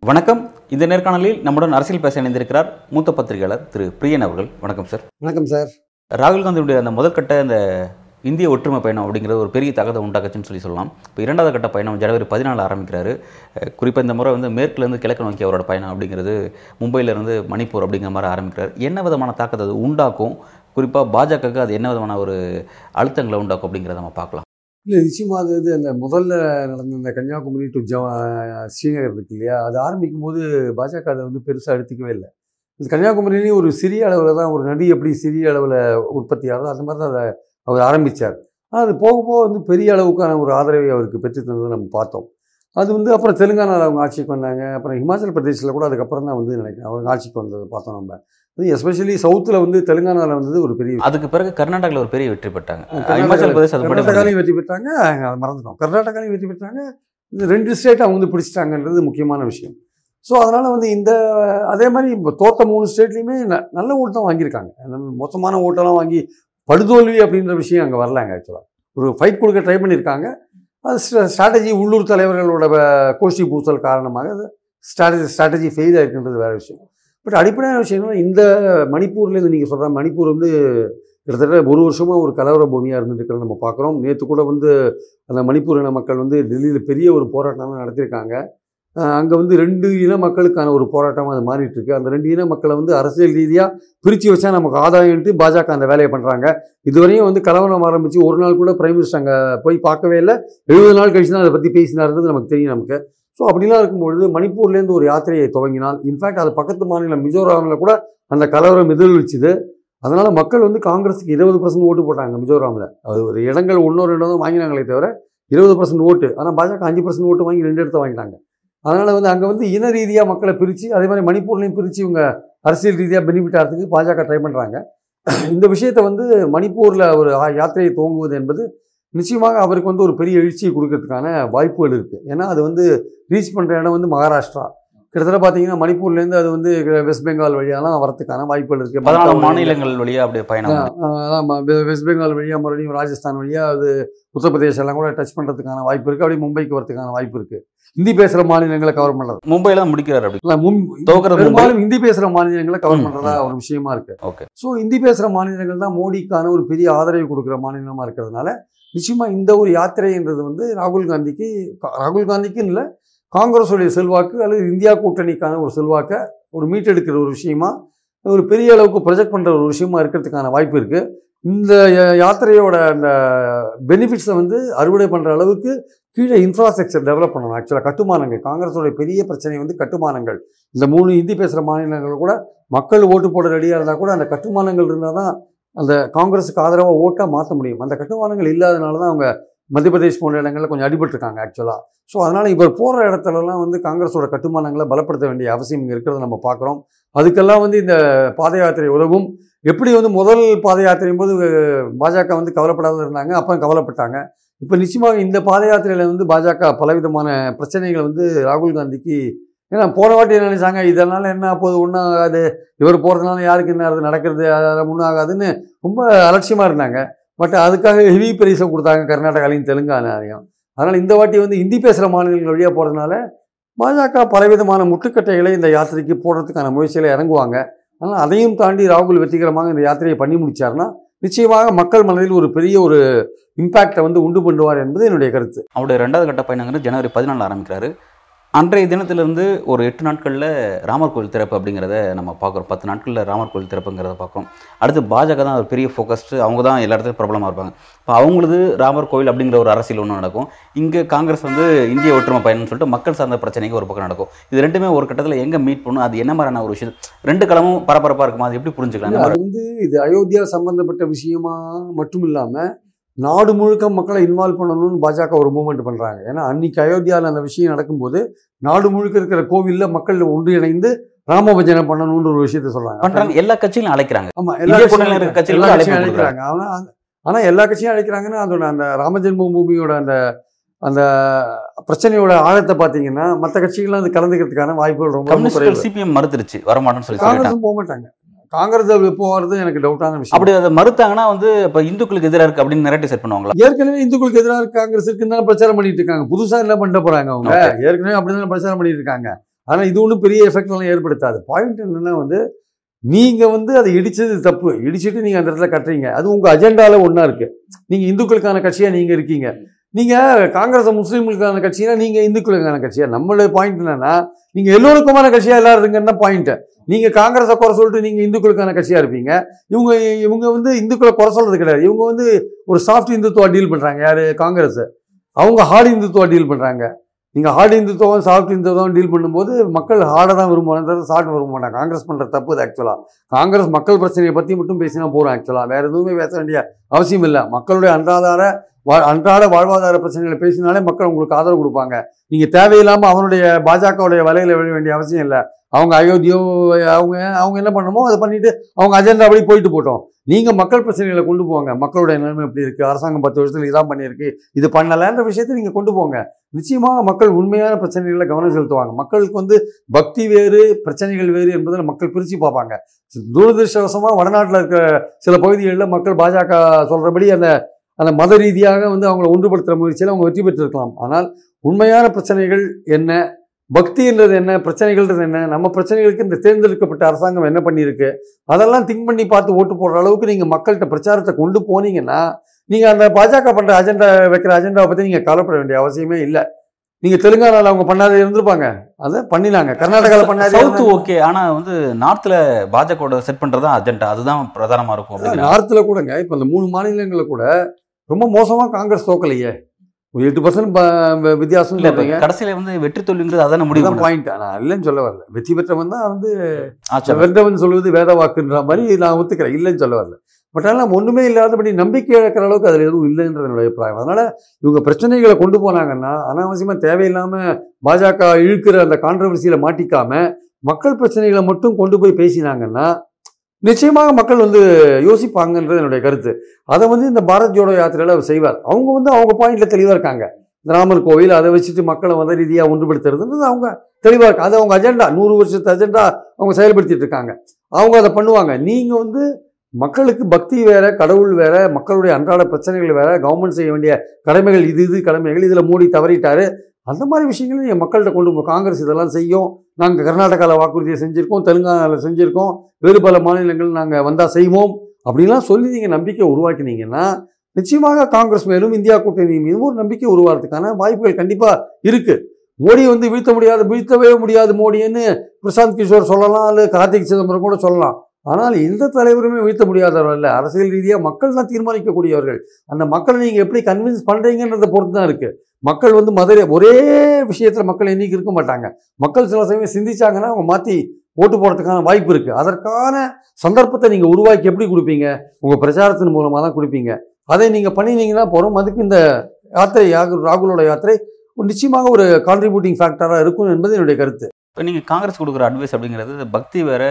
வணக்கம். இந்த நேர்காணலில் நம்முடன் அரசியல் பேச இணைந்திருக்கிறார் மூத்த பத்திரிகையாளர் திரு பிரியன் அவர்கள். வணக்கம் சார். வணக்கம் சார். ராகுல் காந்தியுடைய அந்த முதற்கட்ட இந்த இந்திய ஒற்றுமை பயணம் அப்படிங்கிறது ஒரு பெரிய தகதை உண்டாக்குச்சுன்னு சொல்லி சொல்லலாம். இப்போ இரண்டாவது கட்ட பயணம் ஜனவரி பதினாலு ஆரம்பிக்கிறாரு. குறிப்பாக இந்த முறை வந்து மேற்குலேருந்து கிழக்கு நோக்கி அவரோட பயணம் அப்படிங்கிறது மும்பையிலேருந்து மணிப்பூர் அப்படிங்கிற மாதிரி ஆரம்பிக்கிறார். என்ன விதமான தாக்கத்தை அது உண்டாக்கும்? குறிப்பாக பாஜகவுக்கு அது என்ன விதமான ஒரு அழுத்தங்களை உண்டாக்கும் அப்படிங்கிறத நம்ம பார்க்கலாம். இல்லை நிச்சயமாக அது இது அந்த முதல்ல நடந்த இந்த கன்னியாகுமரி டு ஜ ஸ்ரீநகர் இருக்கு இல்லையா? அது ஆரம்பிக்கும் போது பாஜக அதை வந்து பெருசாக எடுத்துக்கவே இல்லை. இந்த கன்னியாகுமரியிலையும் ஒரு சிறிய அளவில் தான் ஒரு நதி எப்படி சிறிய அளவில் உற்பத்தி ஆகுதோ அந்த மாதிரி தான் அதை அவர் ஆரம்பித்தார் அது போக போக வந்து பெரிய அளவுக்கான ஒரு ஆதரவை அவருக்கு பெற்று தந்ததை நம்ம பார்த்தோம். அது வந்து அப்புறம் தெலுங்கானாவில் அவங்க ஆட்சிக்கு வந்தாங்க. அப்புறம் ஹிமாச்சல் பிரதேசில் கூட அதுக்கப்புறம் தான் வந்து நினைக்கிறேன் அவங்க ஆட்சிக்கு வந்ததை பார்த்தோம் நம்ம. அது எஸ்பெஷலி சவுத்தில் வந்து தெலுங்கானாவில் வந்தது ஒரு பெரிய அதுக்கு பிறகு கர்நாடகாவில் ஒரு பெரிய வெற்றி பெற்றாங்க. இமாச்சல் பிரதேஷ் கர்நாடகாலையும் வெற்றி பெற்றாங்க. மறந்துட்டோம். கர்நாடகாலையும் வெற்றி பெற்றாங்க. இந்த ரெண்டு ஸ்டேட் அவங்க வந்து பிடிச்சிட்டாங்கன்றது முக்கியமான விஷயம். ஸோ அதனால் வந்து இந்த அதே மாதிரி இப்போ தோத்த மூணு ஸ்டேட்லேயுமே ந- நல்ல ஓட்டு தான் வாங்கியிருக்காங்க. மொத்தமான ஓட்டெல்லாம் வாங்கி படுதோல்வி அப்படின்ற விஷயம் அங்கே வரலாங்க ஆக்சுவலாக ஒரு ஃபைட் கொடுக்க ட்ரை பண்ணியிருக்காங்க. அது ஸ்ட்ராட்டஜி உள்ளூர் தலைவர்களோட கோஷ்டி பூசல் காரணமாக அது ஸ்ட்ராட்டஜி ஸ்ட்ராட்டஜி ஃபெயில் ஆகிருக்குன்றது வேறு விஷயம். பட் அடிப்படையான விஷயம் இந்த மணிப்பூர்லேருந்து நீங்கள் சொல்கிற மணிப்பூர் வந்து கிட்டத்தட்ட ஒரு வருஷமாக ஒரு கலவர பூமியாக இருந்துட்டு நம்ம பார்க்குறோம். நேற்று கூட வந்து அந்த மணிப்பூர் இன மக்கள் வந்து டெல்லியில் பெரிய ஒரு போராட்டம்லாம் நடத்தியிருக்காங்க. அங்கே வந்து ரெண்டு இன மக்களுக்கான ஒரு போராட்டமாக அது மாறிட்டுருக்கு அந்த ரெண்டு இன மக்களை வந்து அரசியல் ரீதியாக பிரித்து வச்சா நமக்கு ஆதாயம்ட்டு பாஜக அந்த வேலையை பண்ணுறாங்க இதுவரையும் வந்து கலவரம் ஆரம்பித்து ஒரு நாள் கூட பிரைம் மினிஸ்டர் அங்கே போய் பார்க்கவே இல்லை. எழுபது நாள் கழிச்சு தான் அதை பற்றி பேசினாருன்றது நமக்கு தெரியும் நமக்கு. ஸோ அப்படிலாம் இருக்கும்பொழுது மணிப்பூர்லேருந்து ஒரு யாத்திரையை துவங்கினால் இன்ஃபேக்ட் அது பக்கத்து மாநிலம் மிசோராமில் கூட அந்த கலவரம் எதிரொலிச்சுது. அதனால் மக்கள் வந்து காங்கிரஸுக்கு இருபது பர்சன்ட் ஓட்டு போட்டாங்க மிசோராமில். அது ஒரு இடங்கள் ஒன்றோ ரெண்டோ தான் வாங்கினாங்களே தவிர இருபது பர்சன்ட் ஓட்டு. ஆனால் பாஜக அஞ்சு பர்சன்ட் ஓட்டு வாங்கி ரெண்டு இடத்த வாங்கிட்டாங்க. அதனால் வந்து அங்கே வந்து இன ரீதியாக மக்களை பிரித்து அதே மாதிரி மணிப்பூர்லேயும் பிரித்து இவங்க அரசியல் ரீதியாக பெனிஃபிட் ஆகிறதுக்கு பாஜக ட்ரை பண்ணுறாங்க இந்த விஷயத்தை வந்து மணிப்பூரில் ஒரு ஆ- யாத்திரையை துவங்குவது என்பது நிச்சயமாக அவருக்கு வந்து ஒரு பெரிய எழுச்சியை கொடுக்கறதுக்கான வாய்ப்புகள் இருக்குது ஏன்னா அது வந்து ரீச் பண்ணுற இடம் வந்து மகாராஷ்டிரா. கிட்டத்தட்ட பார்த்தீங்கன்னா மணிப்பூர்லேருந்து அது வந்து வெஸ்ட் பெங்கால் வழியாலாம் வரதுக்கான வாய்ப்புகள் இருக்குது பதினாலு மாநிலங்கள் வழியா அப்படியே பயணம் ஆமாம் வெஸ்ட் பெங்கால் வழியாக மறுபடியும் ராஜஸ்தான் வழியாக அது உத்தரப்பிரதேச எல்லாம் கூட டச் பண்ணுறதுக்கான வாய்ப்பு இருக்குது அப்படியே மும்பைக்கு வரதுக்கான வாய்ப்பு இருக்குது ஹிந்தி பேசுகிற மாநிலங்களை கவர் பண்ணுறது மும்பையில தான் முடிக்கிறார் அப்படி. பெரும்பாலும் ஹிந்தி பேசுகிற மாநிலங்களை கவர் பண்ணுறதா ஒரு விஷயமா இருக்கு. ஓகே. ஸோ ஹிந்தி பேசுகிற மாநிலங்கள் தான் மோடிக்கான ஒரு பெரிய ஆதரவு கொடுக்குற மாநிலமாக இருக்கிறதுனால நிச்சயமாக இந்த ஒரு யாத்திரைன்றது வந்து ராகுல் காந்திக்கு ராகுல் காந்திக்குன்னு இல்லை காங்கிரஸுடைய செல்வாக்கு அல்லது இந்தியா கூட்டணிக்கான ஒரு செல்வாக்கை ஒரு மீட்டெடுக்கிற ஒரு விஷயமா ஒரு பெரிய அளவுக்கு ப்ரொஜெக்ட் பண்ணுற ஒரு விஷயமா இருக்கிறதுக்கான வாய்ப்பு இருக்குது இந்த யா- யாத்திரையோட அந்த பெனிஃபிட்ஸை வந்து அறுவடை பண்ணுற அளவுக்கு கீழே இன்ஃப்ராஸ்ட்ரக்சர் டெவலப் பண்ணணும். ஆக்சுவலாக கட்டுமானங்கள் காங்கிரஸோட பெரிய பிரச்சனை வந்து கட்டுமானங்கள். இந்த மூணு ஹிந்தி பேசுகிற மாநிலங்கள் கூட மக்கள் ஓட்டு போட ரெடியாக இருந்தால் கூட அந்த கட்டுமானங்கள் இருந்தால் தான் அந்த காங்கிரஸுக்கு ஆதரவாக ஓட்டாக மாற்ற முடியும். அந்த கட்டுமானங்கள் இல்லாதனால தான் அவங்க மத்திய பிரதேஷ் போன்ற இடங்களில் கொஞ்சம் அடிபட்டிருக்காங்க ஆக்சுவலாக ஸோ அதனால் இவர் போகிற இடத்துலலாம் வந்து காங்கிரஸோட கட்டுமானங்களை பலப்படுத்த வேண்டிய அவசியம் இருக்கிறத நம்ம பார்க்குறோம். அதுக்கெல்லாம் வந்து இந்த பாத யாத்திரை உதவும். எப்படி வந்து முதல் பாத யாத்திரையும் போது பாஜக வந்து கவலைப்படாத இருந்தாங்க அப்போ கவலைப்பட்டாங்க. இப்போ நிச்சயமாக இந்த பாத யாத்திரையில் வந்து பாஜக பலவிதமான பிரச்சனைகளை வந்து ராகுல் காந்திக்கு ஏன்னா போன வாட்டி என்ன நினைச்சாங்க? இதனால் என்ன போகுது ஒன்றும் ஆகாது. இவர் போகிறதுனால யாருக்கு என்ன நடக்கிறது அதெல்லாம் ஒன்றும் ஆகாதுன்னு ரொம்ப அலட்சியமாக இருந்தாங்க. பட் அதுக்காக ஹெவி பிரைஸை கொடுத்தாங்க கர்நாடகாலையும் தெலுங்கானாலையும். அதனால் இந்த வாட்டி வந்து ஹிந்தி பேசுகிற மாநிலங்கள் வழியாக போகிறதுனால பாஜக பலவிதமான முட்டுக்கட்டைகளை இந்த யாத்திரைக்கு போடுறதுக்கான முயற்சியில் இறங்குவாங்க. ஆனால் அதையும் தாண்டி ராகுல் வெற்றிகரமாக இந்த யாத்திரையை பண்ணி முடித்தார்னா நிச்சயமாக மக்கள் மனதில் ஒரு பெரிய ஒரு இம்பேக்டை வந்து உண்டு பண்ணுவார் என்பது என்னுடைய கருத்து. அவருடைய ரெண்டாவது கட்ட பயணங்கிறது ஜனவரி பதினாலு ஆரம்பிக்கிறாரு. அன்றைய தினத்திலிருந்து ஒரு எட்டு நாட்களில் ராமர் கோயில் திறப்பு அப்படிங்கிறத நம்ம பார்க்குறோம். பத்து நாட்களில் ராமர் கோயில் திறப்புங்கிறத பார்க்குறோம். அடுத்து பாஜக தான் ஒரு பெரிய ஃபோக்கஸ்டு அவங்க தான் எல்லா இடத்துலையும் பிரபலமாக இருப்பாங்க. இப்போ அவங்களது ராமர் கோயில் அப்படிங்கிற ஒரு அரசியல் ஒன்று நடக்கும். இங்கே காங்கிரஸ் வந்து இந்திய ஒற்றுமை பயணம்னு சொல்லிட்டு மக்கள் சார்ந்த பிரச்சனைக்கு ஒரு பக்கம் நடக்கும். இது ரெண்டுமே ஒரு கட்டத்தில் எங்கே மீட் பண்ணும் அது என்ன மாதிரியான ஒரு விஷயம்? ரெண்டு களமும் பரபரப்பாக இருக்குமா? அது எப்படி புரிஞ்சுக்கலாம்? அது வந்து இது அயோத்தியா சம்பந்தப்பட்ட விஷயமா மட்டும் இல்லாமல் நாடு முழுக்க மக்களை இன்வால்வ் பண்ணணும்னு பாஜக ஒரு மூவ்மெண்ட் பண்ணுறாங்க ஏன்னா அன்னைக்கு அயோத்தியாவில் அந்த விஷயம் நடக்கும்போது நாடு முழுக்க இருக்கிற கோவிலில் மக்கள் ஒன்றிணைந்து ராம பஜனை பண்ணணும்னு ஒரு விஷயத்த சொல்கிறாங்க பண்ணுறாங்க எல்லா கட்சிகளும் அழைக்கிறாங்க. ஆமா இந்திய எல்லா கட்சியும் அழைக்கிறாங்க. ஆனா ஆனா எல்லா கட்சியும் அழைக்கிறாங்கன்னா அதோட அந்த ராம ஜென்ம பூமியோட அந்த அந்த பிரச்சனையோட ஆழத்தை பார்த்தீங்கன்னா மற்ற கட்சிகள்லாம் அது கலந்துக்கிறதுக்கான வாய்ப்புகள் ரொம்ப சிபிஎம் மறுத்துருச்சு. வரமாட்டேன்னு சொல்லி காங்கிரஸும் போக மாட்டாங்க காங்கிரஸ் போகிறது எனக்கு டவுட்டான விஷயம். அப்படி அதை மறுத்தாங்கன்னா வந்து இப்போ இந்துக்களுக்கு எதிராக இருக்கு அப்படின்னு நெரட்டிவ் செட் பண்ணுவாங்களா? ஏற்கனவே இந்துக்களுக்கு எதிராக காங்கிரஸ் இருக்குன்னு பிரச்சாரம் பண்ணிட்டு இருக்காங்க. புதுசா என்ன பண்ணிட்டு போறாங்க அவங்க? ஏற்கனவே அப்படிதான் பிரச்சாரம் பண்ணிட்டு இருக்காங்க. ஆனா இது ஒன்றும் பெரிய எஃபெக்ட் எல்லாம் ஏற்படுத்தாது. பாயிண்ட் என்னன்னா வந்து நீங்க வந்து அதை இடிச்சது தப்பு. இடிச்சிட்டு நீங்க அந்த இடத்துல கட்டுறீங்க. அது உங்க அஜெண்டால ஒண்ணா இருக்கு. நீங்க இந்துக்களுக்கான கட்சியா நீங்க இருக்கீங்க. நீங்கள் காங்கிரஸ் முஸ்லீம்களுக்கான கட்சினா நீங்கள் இந்துக்களுக்கான கட்சியா? நம்மளுடைய பாயிண்ட் என்னன்னா நீங்கள் எல்லோருக்குமான கட்சியாக எல்லாம் இருங்கன்னு பாயிண்ட்டு நீங்கள் காங்கிரஸை குறை சொல்லிட்டு நீங்கள் இந்துக்களுக்கான கட்சியாக இருப்பீங்க. இவங்க இவங்க வந்து இந்துக்களை குறை சொல்கிறது கிடையாது. இவங்க வந்து ஒரு சாஃப்ட் இந்துத்துவா டீல் பண்ணுறாங்க யார்? காங்கிரஸ். அவங்க ஹார்ட் இந்துத்துவா டீல் பண்ணுறாங்க நீங்கள் ஹார்ட் இந்துத்துவம் சாஃப்ட் இந்துத்துவம் டீல் பண்ணும்போது மக்கள் ஹார்டை தான் விரும்புவாங்க சாஃப்ட் விரும்ப மாட்டாங்க காங்கிரஸ் பண்ணுற தப்பு இது ஆக்சுவலாக காங்கிரஸ் மக்கள் பிரச்சனையை பற்றி மட்டும் பேசினா போகிறோம் ஆக்சுவலாக வேறு எதுவுமே பேச வேண்டிய அவசியம் இல்லை. மக்களுடைய அன்றாதார வா- அன்றாட வாழ்வாதார பிரச்சனைகளை பேசினாலே மக்கள் உங்களுக்கு ஆதரவு கொடுப்பாங்க. நீங்கள் தேவையில்லாமல் அவனுடைய பாஜகவுடைய வலையில் விழ வேண்டிய அவசியம் இல்லை. அவங்க அயோத்தியோ அவங்க அவங்க என்ன பண்ணணுமோ அதை பண்ணிட்டு அவங்க அஜெண்டா அப்படி போயிட்டு போட்டோம். நீங்கள் மக்கள் பிரச்சனைகளை கொண்டு போங்க. மக்களுடைய நிலைமை எப்படி இருக்குது அரசாங்கம் பத்து வருஷத்துல இதான் பண்ணியிருக்கு. இது பண்ணலைன்ற விஷயத்தை நீங்கள் கொண்டு போங்க. நிச்சயமாக மக்கள் உண்மையான பிரச்சனைகளை கவனம் செலுத்துவாங்க. மக்களுக்கு வந்து பக்தி வேறு பிரச்சனைகள் வேறு என்பதில் மக்கள் பிரித்து பார்ப்பாங்க. துரதிருஷ்டவசமாக வடநாட்டில் இருக்க சில பகுதிகளில் மக்கள் பாஜக சொல்கிறபடி அந்த அந்த மத ரீதியாக வந்து அவங்கள ஒன்றுபடுத்துகிற முயற்சியில் அவங்க வெற்றி பெற்றிருக்கலாம். ஆனால் உண்மையான பிரச்சனைகள் என்ன? பக்தின்றது என்ன? பிரச்சனைகள்ன்றது என்ன? நம்ம பிரச்சனைகளுக்கு இந்த தேர்ந்தெடுக்கப்பட்ட அரசாங்கம் என்ன பண்ணியிருக்கு? அதெல்லாம் திங்க் பண்ணி பார்த்து ஓட்டு போடுற அளவுக்கு நீங்கள் மக்கள்கிட்ட பிரச்சாரத்தை கொண்டு போனீங்கன்னா நீங்கள் அந்த பாஜக பண்ணுற அஜெண்டா வைக்கிற அஜெண்டாவை பற்றி நீங்கள் கவலைப்பட வேண்டிய அவசியமே இல்லை. நீங்கள் தெலுங்கானாவில் அவங்க பண்ணாத இருந்திருப்பாங்க. அதை பண்ணினாங்க. கர்நாடகாவில் பண்ணாதே சவுத் ஓகே. ஆனா வந்து நார்த்ல பாஜகவோட செட் பண்றது தான் அஜெண்டா அதுதான் பிரதானமா இருக்கும் நார்த்தில் கூடங்க. இப்போ இந்த மூணு மாநிலங்களில் கூட ரொம்ப மோசமாக காங்கிரஸ் தோக்கலையே. ஒரு எட்டு பர்சன்ட் வித்தியாசம் இல்ல கடைசியில வந்து வெற்றி தோல்விங்கிறது அதான முடிவு பாயிண்ட் நான் இல்லைன்னு சொல்ல வரல. வெற்றி பெற்றவன் தான் வந்து வென்றவன் சொல்வது வேத வாக்குன்ற மாதிரி நான் ஒத்துக்கிறேன். இல்லைன்னு சொல்ல வரல. பட் ஆனால் ஒன்றுமே இல்லாதபடி நம்பிக்கை இழக்கிற அளவுக்கு அதில் எதுவும் இல்லைன்றது என்னுடைய அபிப்பிராயம். அதனால் இவங்க பிரச்சனைகளை கொண்டு போனாங்கன்னா அனாவசியமாக தேவையில்லாமல் பாஜக இழுக்கிற அந்த கான்ட்ரவர்சியில் மாட்டிக்காமல் மக்கள் பிரச்சனைகளை மட்டும் கொண்டு போய் பேசினாங்கன்னா நிச்சயமாக மக்கள் வந்து யோசிப்பாங்கன்றது என்னுடைய கருத்து. அதை வந்து இந்த பாரத் ஜோடோ யாத்திரையில் அவர் செய்வார். அவங்க வந்து அவங்க பாயிண்ட்டில் தெளிவாக இருக்காங்க. இந்த ராமர் கோவில் அதை வச்சுட்டு மக்களை மத ரீதியாக ஒன்றுபடுத்துறதுன்றது அவங்க தெளிவாக இருக்கு. அது அவங்க அஜெண்டா நூறு வருஷத்து அஜெண்டா அவங்க செயல்படுத்திட்டு இருக்காங்க. அவங்க அதை பண்ணுவாங்க. நீங்கள் வந்து மக்களுக்கு பக்தி வேற கடவுள் வேற மக்களுடைய அன்றாட பிரச்சனைகள் வேற கவர்மெண்ட் செய்ய வேண்டிய கடமைகள் இது இது கடமைகள் இதில் மோடி தவறிட்டாரு. அந்த மாதிரி விஷயங்களும் நீங்கள் மக்கள்கிட்ட கொண்டு போகும் காங்கிரஸ் இதெல்லாம் செய்யும். நாங்கள் கர்நாடகாவில் வாக்குறுதியை செஞ்சுருக்கோம் தெலுங்கானாவில் செஞ்சுருக்கோம் வேறு பல மாநிலங்கள் நாங்கள் வந்தால் செய்வோம். அப்படிலாம் சொல்லி நீங்கள் நம்பிக்கை உருவாக்கினீங்கன்னா நிச்சயமாக காங்கிரஸ் மேலும் இந்தியா கூட்டணி மீதும் ஒரு நம்பிக்கை உருவாகிறதுக்கான வாய்ப்புகள் கண்டிப்பாக இருக்குது மோடி வந்து வீழ்த்த முடியாது வீழ்த்தவே முடியாது மோடின்னு பிரசாந்த் கிஷோர் சொல்லலாம் அல்லது கார்த்திக் சிதம்பரம் கூட சொல்லலாம். ஆனால் எந்த தலைவருமே உயர்த்த முடியாதவர்கள் அல்ல. அரசியல் ரீதியாக மக்கள் தான் தீர்மானிக்கக்கூடியவர்கள். அந்த மக்களை நீங்கள் எப்படி கன்வின்ஸ் பண்ணுறீங்கன்றத பொறுத்து தான் இருக்குது மக்கள் வந்து மதுரை ஒரே விஷயத்தில் மக்கள் என்னைக்கு இருக்க மாட்டாங்க. மக்கள் சில சமயம் சிந்திச்சாங்கன்னா அவங்க மாற்றி ஓட்டு போடுறதுக்கான வாய்ப்பு இருக்குது அதற்கான சந்தர்ப்பத்தை நீங்கள் உருவாக்கி எப்படி கொடுப்பீங்க? உங்கள் பிரச்சாரத்தின் மூலமாக தான் கொடுப்பீங்க. அதை நீங்கள் பண்ணினீங்கன்னா போகிறோம் அதுக்கு இந்த யாத்திரை யாகு- ராகுலோட யாத்திரை நிச்சயமாக ஒரு கான்ட்ரிபியூட்டிங் ஃபேக்டராக இருக்கும் என்பது என்னுடைய கருத்து. இப்போ நீங்கள் காங்கிரஸ் கொடுக்குற அட்வைஸ் அப்படிங்கிறது பக்தி வேற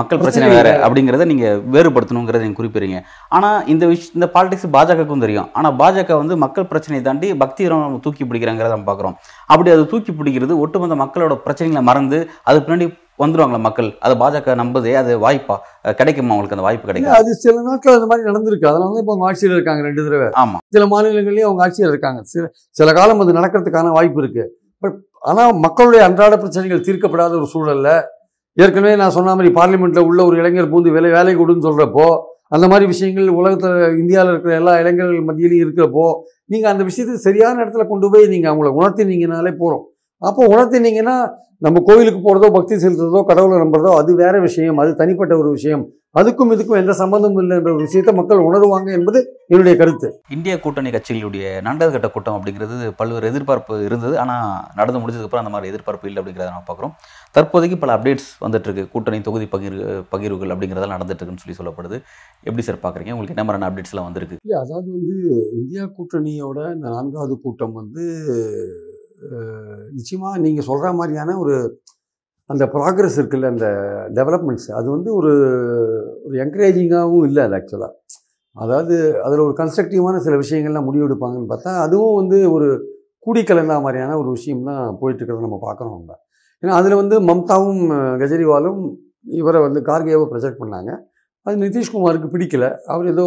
மக்கள் பிரச்சனை வேற. அப்படிங்கிறத நீங்கள் வேறுபடுத்தணுங்கிறத நீங்கள் குறிப்பிடுறீங்க. ஆனால் இந்த விஷ் இந்த பாலிடிக்ஸ் பாஜகவுக்கும் தெரியும். ஆனால் பாஜக வந்து மக்கள் பிரச்சனையை தாண்டி பக்தி நம்ம தூக்கி பிடிக்கிறாங்கிறத நம்ம பார்க்குறோம் அப்படி அது தூக்கி பிடிக்கிறது ஒட்டுமொத்த மக்களோட பிரச்சனைகளை மறந்து அதுக்கு பின்னாடி வந்துருவாங்களா மக்கள்? அது பாஜக நம்புதே அது வாய்ப்பா? கிடைக்குமா அவங்களுக்கு அந்த வாய்ப்பு கிடைக்கும் அது சில நாட்கள் அந்த மாதிரி நடந்திருக்கு. அதனால தான் இப்போ அவங்க ஆட்சியில் இருக்காங்க ரெண்டு தடவை. ஆமா. சில மாநிலங்கள்லயும் அவங்க ஆட்சியில் இருக்காங்க. சில சில காலம் அது நடக்கிறதுக்கான வாய்ப்பு இருக்கு. பட் ஆனால் மக்களுடைய அன்றாட பிரச்சனைகள் தீர்க்கப்படாத ஒரு சூழல்ல. ஏற்கனவே நான் சொன்ன மாதிரி பார்லிமெண்ட்டில் உள்ள ஒரு இளைஞர் பூந்து வேலை வேலை கொடுன்னு சொல்கிறப்போ அந்த மாதிரி விஷயங்கள் உலகத்தில் இந்தியாவில் இருக்கிற எல்லா இளைஞர்கள் மத்தியிலையும் இருக்கிறப்போ நீங்கள் அந்த விஷயத்தை சரியான இடத்துல கொண்டு போய் நீங்கள் அவங்கள உணர்த்தினீங்கனாலே போகிறோம் அப்போ உணர்த்தினீங்கன்னா நம்ம கோவிலுக்கு போகிறதோ பக்தி செலுத்துறதோ கடவுளை நம்புறதோ அது வேற விஷயம் அது தனிப்பட்ட ஒரு விஷயம். அதுக்கும் இதுக்கும் எந்த சம்பந்தமும் இல்லை என்ற ஒரு விஷயத்தை மக்கள் உணருவாங்க என்பது என்னுடைய கருத்து. இந்திய கூட்டணி கட்சிகளுடைய நண்டது கட்ட கூட்டம் அப்படிங்கிறது பல்வேறு எதிர்பார்ப்பு இருந்தது. ஆனால் நடந்து முடிஞ்சதுக்கப்புறம் அந்த மாதிரி எதிர்பார்ப்பு இல்லை அப்படிங்கிறத நம்ம பார்க்குறோம். தற்போதைக்கு பல அப்டேட்ஸ் வந்துட்டு இருக்கு கூட்டணி தொகுதி பகிர் பகிர்வுகள் அப்படிங்கிறதெல்லாம் நடந்துட்டு இருக்குன்னு சொல்லி சொல்லப்படுது. எப்படி சார் பார்க்குறீங்க? உங்களுக்கு என்ன மாதிரியான அப்டேட்ஸ்லாம் வந்திருக்கு? இல்லை அதாவது வந்து இந்தியா கூட்டணியோட இந்த நான்காவது கூட்டம் வந்து நிச்சயமாக நீங்கள் சொல்கிற மாதிரியான ஒரு அந்த ப்ராக்ரஸ் இருக்குல்ல அந்த டெவலப்மெண்ட்ஸ் அது வந்து ஒரு ஒரு என்கரேஜிங்காகவும் இல்லை அது ஆக்சுவலாக அதாவது அதில் ஒரு கன்ஸ்ட்ரக்டிவான சில விஷயங்கள்லாம் முடிவெடுப்பாங்கன்னு பார்த்தா அதுவும் வந்து ஒரு கூடி கலந்தா மாதிரியான ஒரு விஷயம் தான் போயிட்டு இருக்கிறத நம்ம பார்க்குறோம் நம்ம ஏன்னா அதில் வந்து மம்தாவும் கெஜ்ரிவாலும் இவரை வந்து கார்கேவை ப்ரொஜெக்ட் பண்ணாங்க. அது நிதிஷ்குமாருக்கு பிடிக்கல. அவர் ஏதோ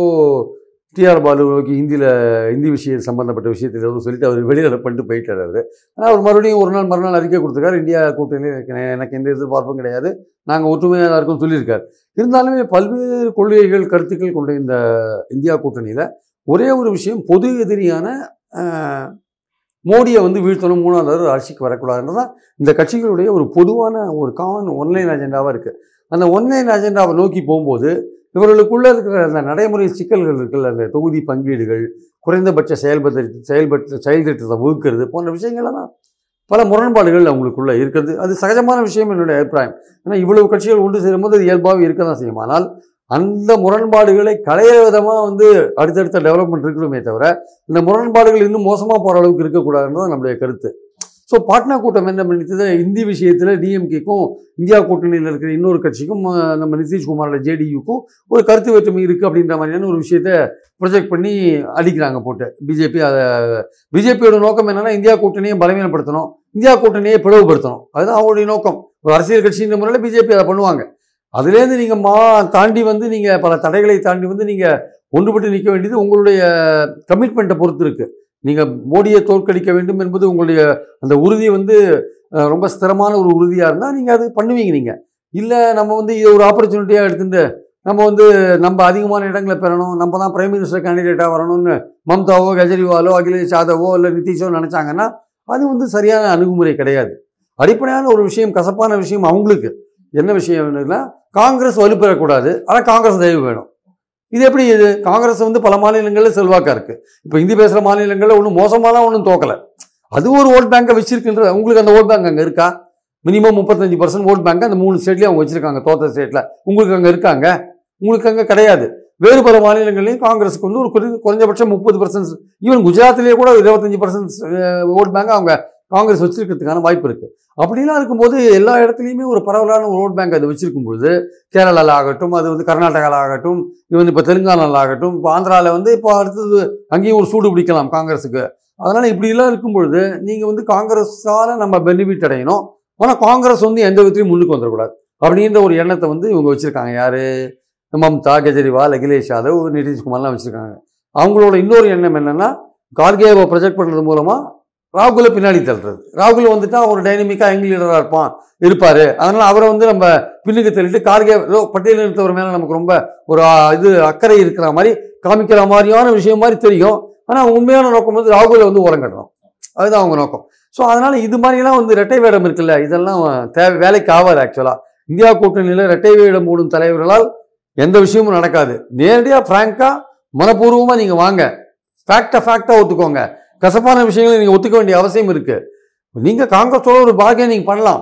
டிஆர் பாலு நோக்கி ஹிந்தியில் ஹிந்தி விஷயம் சம்மந்தப்பட்ட விஷயத்தில் எதுவும் சொல்லிட்டு அவர் வெளியில் பண்ணிட்டு போயிட்டார். அவர் ஆனால் அவர் மறுபடியும் ஒரு நாள் மறுநாள் அறிக்கை கொடுத்துருக்காரு. இந்தியா கூட்டணியில் எனக்கு எந்த எதிர்பார்ப்பும் கிடையாது. நாங்கள் ஒற்றுமையாக தான் இருக்கோம் சொல்லியிருக்காரு. இருந்தாலுமே பல்வேறு கொள்கைகள் கருத்துக்கள் கொண்ட இந்த இந்தியா கூட்டணியில் ஒரே ஒரு விஷயம் பொது எதிரியான மோடியை வந்து வீழ்த்தணும் மூணாவது தடவை ஆட்சிக்கு வரக்கூடாதுன்றது தான் இந்த கட்சிகளுடைய ஒரு பொதுவான ஒரு காமன் ஒன்லைன் அஜெண்டாவாக இருக்குது அந்த ஒன்லைன் அஜெண்டாவை நோக்கி போகும்போது இவர்களுக்குள்ளே இருக்கிற அந்த நடைமுறை சிக்கல்கள் இருக்குல்ல அந்த தொகுதி பங்கீடுகள் குறைந்தபட்ச செயல்பட்டு செயல்பட்டு செயல்திட்டத்தை வகுக்கிறது போன்ற விஷயங்கள்லாம் பல முரண்பாடுகள் அவங்களுக்குள்ளே இருக்கிறது அது சகஜமான விஷயம் என்னுடைய அபிப்பிராயம். ஏன்னா இவ்வளவு கட்சிகள் ஒன்று சேரும்போது அது இயல்பாக இருக்க தான் செய்யும். ஆனால் அந்த முரண்பாடுகளை களைய விதமாக வந்து அடுத்தடுத்த டெவலப்மெண்ட் இருக்கணுமே தவிர இந்த முரண்பாடுகள் இன்னும் மோசமாக போகிற அளவுக்கு இருக்கக்கூடாதுன்றது தான் நம்முடைய கருத்து. ஸோ பாட்னா கூட்டம் என்ன பண்ணித்தது இந்தி விஷயத்தில் டிஎம்கேக்கும் இந்தியா கூட்டணியில் இருக்கிற இன்னொரு கட்சிக்கும் நம்ம நிதிஷ்குமாரோட ஜேடியுக்கும் ஒரு கருத்து வேற்றுமை இருக்குது அப்படின்ற மாதிரியான ஒரு விஷயத்த ப்ரொஜெக்ட் பண்ணி அடிக்கிறாங்க போட்டு. பிஜேபி அதை பிஜேபியோட நோக்கம் என்னென்னா இந்தியா கூட்டணியை பலவீனப்படுத்தணும். இந்தியா கூட்டணியை பிளவுபடுத்தணும். அதுதான் அவங்களுடைய நோக்கம். ஒரு அரசியல் கட்சின்ற முறையில் பிஜேபி அதை பண்ணுவாங்க. அதுலேருந்து நீங்கள் மா தாண்டி வந்து நீங்கள் பல தடைகளை தாண்டி வந்து நீங்கள் ஒன்றுபட்டு நிற்க வேண்டியது உங்களுடைய கமிட்மெண்ட்டை பொறுத்து இருக்குது நீங்கள் மோடியை தோற்கடிக்க வேண்டும் என்பது உங்களுடைய அந்த உறுதி வந்து ரொம்ப ஸ்திரமான ஒரு உறுதியாக இருந்தால் நீங்கள் அது பண்ணுவீங்க நீங்கள் இல்லை நம்ம வந்து இதை ஒரு ஆப்பர்ச்சுனிட்டியாக எடுத்துட்டு நம்ம வந்து நம்ம அதிகமான இடங்களை பெறணும் நம்ம தான் பிரைம் மினிஸ்டர் கேண்டிடேட்டாக வரணும்னு மம்தாவோ கெஜ்ரிவாலோ அகிலேஷ் யாதவோ இல்லை நிதிஷோ நினச்சாங்கன்னா அது வந்து சரியான அணுகுமுறை கிடையாது. அடிப்படையான ஒரு விஷயம் கசப்பான விஷயம் அவங்களுக்கு. என்ன விஷயம் வேணும்னா காங்கிரஸ் வலுப்பெறக்கூடாது. ஆனால் காங்கிரஸ் தயவு வேணும். இது எப்படி இது? காங்கிரஸ் வந்து பல மாநிலங்களில் செல்வாக்காக இருக்குது இப்போ ஹிந்தி பேசுகிற மாநிலங்களில் ஒன்றும் மோசமாலாம் ஒன்றும் தோக்கலை. அது ஒரு ஓட் பேங்கை வச்சிருக்குன்ற உங்களுக்கு அந்த ஓட் பேங்க் அங்கே இருக்கா? மினிமம் முப்பத்தஞ்சு பர்சன்ட் ஓட் பேங்க் அந்த மூணு ஸ்டேட்லேயும் அவங்க வச்சுருக்காங்க தோத்த ஸ்டேட்டில் உங்களுக்கு அங்கே இருக்காங்க? உங்களுக்கு அங்கே கிடையாது. வேறு பல மாநிலங்கள்லையும் காங்கிரஸுக்கு வந்து ஒரு குறை- குறைஞ்சபட்சம் முப்பது பர்சன்ட் ஈவன் குஜராத்திலேயே கூட இருபத்தஞ்சு பர்சன்ட் ஓட் பேங்க் அவங்க காங்கிரஸ் வச்சிருக்கிறதுக்கான வாய்ப்பு இருக்குது அப்படிலாம் இருக்கும்போது எல்லா இடத்துலையுமே ஒரு பரவலான ஒரு ஓட் பேங்க் அது வச்சிருக்கும் பொழுது கேரளாவில் ஆகட்டும் அது வந்து கர்நாடகாவில் ஆகட்டும் இது வந்து இப்போ தெலுங்கானாவில் ஆகட்டும் இப்போ ஆந்திராவில் வந்து இப்போ அடுத்தது அங்கேயும் ஒரு சூடு பிடிக்கலாம் காங்கிரஸுக்கு. அதனால் இப்படிலாம் இருக்கும் பொழுது நீங்கள் வந்து காங்கிரஸால் நம்ம பெனிஃபிட் அடையணும். ஆனால் காங்கிரஸ் வந்து எந்த விதத்திலையும் முன்னுக்கு வந்துடக்கூடாது. அப்படின்ற ஒரு எண்ணத்தை வந்து இவங்க வச்சுருக்காங்க. யார்? மம்தா கெஜ்ரிவால் அகிலேஷ் யாதவ் நிதிஷ்குமார்லாம் வச்சுருக்காங்க. அவங்களோட இன்னொரு எண்ணம் என்னென்னா கார்கேவை ப்ரொஜெக்ட் பண்ணுறது மூலமாக ராகுலை பின்னாடி தள்ளுறது. ராகுல் வந்துட்டா ஒரு டைனமிக்காக எங்கள் லீடராக இருப்பான் இருப்பார். அதனால் அவரை வந்து நம்ம பின்னுக்கு தள்ளிட்டு கார்கே ஏதோ பட்டியல் நிறுத்தவர் மேலே நமக்கு ரொம்ப ஒரு இது அக்கறை இருக்கிற மாதிரி காமிக்கிற மாதிரியான விஷயம் மாதிரி தெரியும். ஆனால் உண்மையான நோக்கம் வந்து ராகுலை வந்து ஓரம் கட்டணும். அதுதான் அவங்க நோக்கம். ஸோ அதனால் இது மாதிரிலாம் வந்து ரெட்டை வேடம் இருக்குல்ல இதெல்லாம் தேவை வேலைக்கு ஆகாது ஆக்சுவலாக இந்தியா கூட்டணியில் ரெட்டை வேடம் மூடும் தலைவர்களால் எந்த விஷயமும் நடக்காது. நேரடியாக ஃப்ராங்காக மனப்பூர்வமாக நீங்கள் வாங்க. ஃபேக்டை ஃபேக்டாக ஒத்துக்கோங்க. கசப்பான விஷயங்களை நீங்கள் ஒத்துக்க வேண்டிய அவசியம் இருக்குது நீங்கள் காங்கிரஸோட ஒரு பார்கெனிங் நீங்கள் பண்ணலாம்.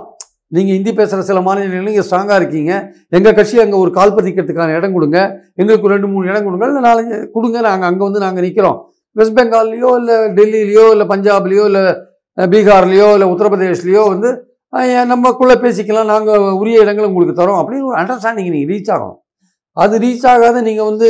நீங்கள் ஹிந்தி பேசுகிற சில மாநிலங்களில் நீங்கள் ஸ்ட்ராங்காக இருக்கீங்க. எங்கள் கட்சி அங்கே ஒரு கால் பதிக்கிறதுக்கான இடம் கொடுங்க. எங்களுக்கு ரெண்டு மூணு இடம் கொடுங்க. இல்லை நாலஞ்சு கொடுங்க. நாங்கள் அங்கே வந்து நாங்கள் நிற்கிறோம் வெஸ்ட் பெங்கால்லையோ இல்லை டெல்லியிலையோ இல்லை பஞ்சாப்லேயோ இல்லை பீகார்லேயோ இல்லை உத்தரப்பிரதேஷ்லேயோ வந்து நம்மக்குள்ளே பேசிக்கலாம். நாங்கள் உரிய இடங்களை உங்களுக்கு தரோம். அப்படின்னு ஒரு அண்டர்ஸ்டாண்டிங் நீங்கள் ரீச் ஆகணும். அது ரீச் ஆகாத நீங்கள் வந்து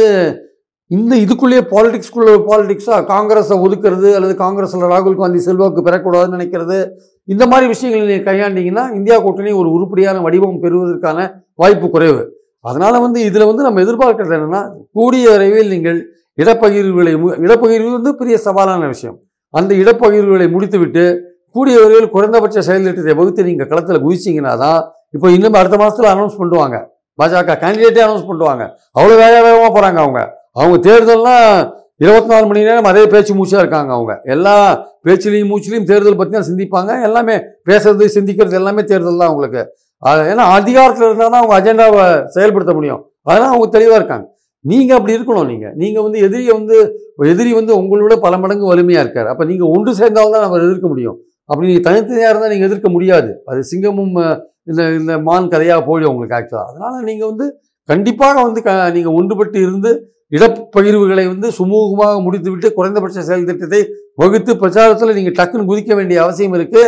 இந்த இதுக்குள்ளேயே பாலிடிக்ஸ்குள்ள பாலிடிக்ஸாக காங்கிரஸை ஒதுக்குறது அல்லது காங்கிரஸில் ராகுல் காந்தி செல்வாக்கு பெறக்கூடாதுன்னு நினைக்கிறது. இந்த மாதிரி விஷயங்களை நீங்கள் கையாண்டிங்கன்னா இந்தியா கூட்டணி ஒரு உருப்படியான வடிவம் பெறுவதற்கான வாய்ப்பு குறைவு. அதனால் வந்து இதில் வந்து நம்ம எதிர்பார்க்கறது என்னென்னா கூடிய விரைவில் நீங்கள் இடப்பகிர்வுகளை மு- இடப்பகிர்வு வந்து பெரிய சவாலான விஷயம். அந்த இடப்பகிர்வுகளை முடித்துவிட்டு கூடிய விரைவில் குறைந்தபட்ச செயல் திட்டத்தை வகுத்து நீங்கள் களத்தில் குதிச்சிங்கன்னா தான் இப்போ இன்னும் அடுத்த மாதத்தில் அனௌன்ஸ் பண்ணுவாங்க. பாஜக கேண்டிடேட்டே அனௌன்ஸ் பண்ணுவாங்க. அவ்வளோ வேக வேகமாக போகிறாங்க அவங்க. அவங்க தேர்தல்னா இருபத்தி நாலு மணி நேரம் அதே பேச்சு மூச்சாக இருக்காங்க அவங்க. எல்லா பேச்சுலையும் மூச்சுலையும் தேர்தல் பற்றி தான் சிந்திப்பாங்க. எல்லாமே பேசுறது சிந்திக்கிறது எல்லாமே தேர்தல் தான் அவங்களுக்கு. அது ஏன்னா அதிகாரத்தில் இருந்தால் தான் அவங்க அஜெண்டாவை செயல்படுத்த முடியும். அதெல்லாம் அவங்க தெளிவாக இருக்காங்க. நீங்கள் அப்படி இருக்கணும் நீங்கள் நீங்கள் வந்து எதிரியை வந்து எதிரி வந்து உங்களோட பல மடங்கு வலிமையாக இருக்கார். அப்போ நீங்கள் ஒன்று சேர்ந்தால் தான் அவர் எதிர்க்க முடியும். அப்படி நீங்கள் தனித்தனியாக இருந்தால் நீங்கள் எதிர்க்க முடியாது. அது சிங்கமும் இந்த இந்த மான் கதையாக போயிடும் உங்களுக்கு ஆக்சுவலாக அதனால் நீங்கள் வந்து கண்டிப்பாக வந்து க நீங்கள் ஒன்றுபட்டு இருந்து இடப்பகிர்வுகளை வந்து சுமூகமாக முடித்துவிட்டு குறைந்தபட்ச செயல் திட்டத்தை வகுத்து பிரச்சாரத்தில் நீங்கள் டக்குன்னு குதிக்க வேண்டிய அவசியம் இருக்கு.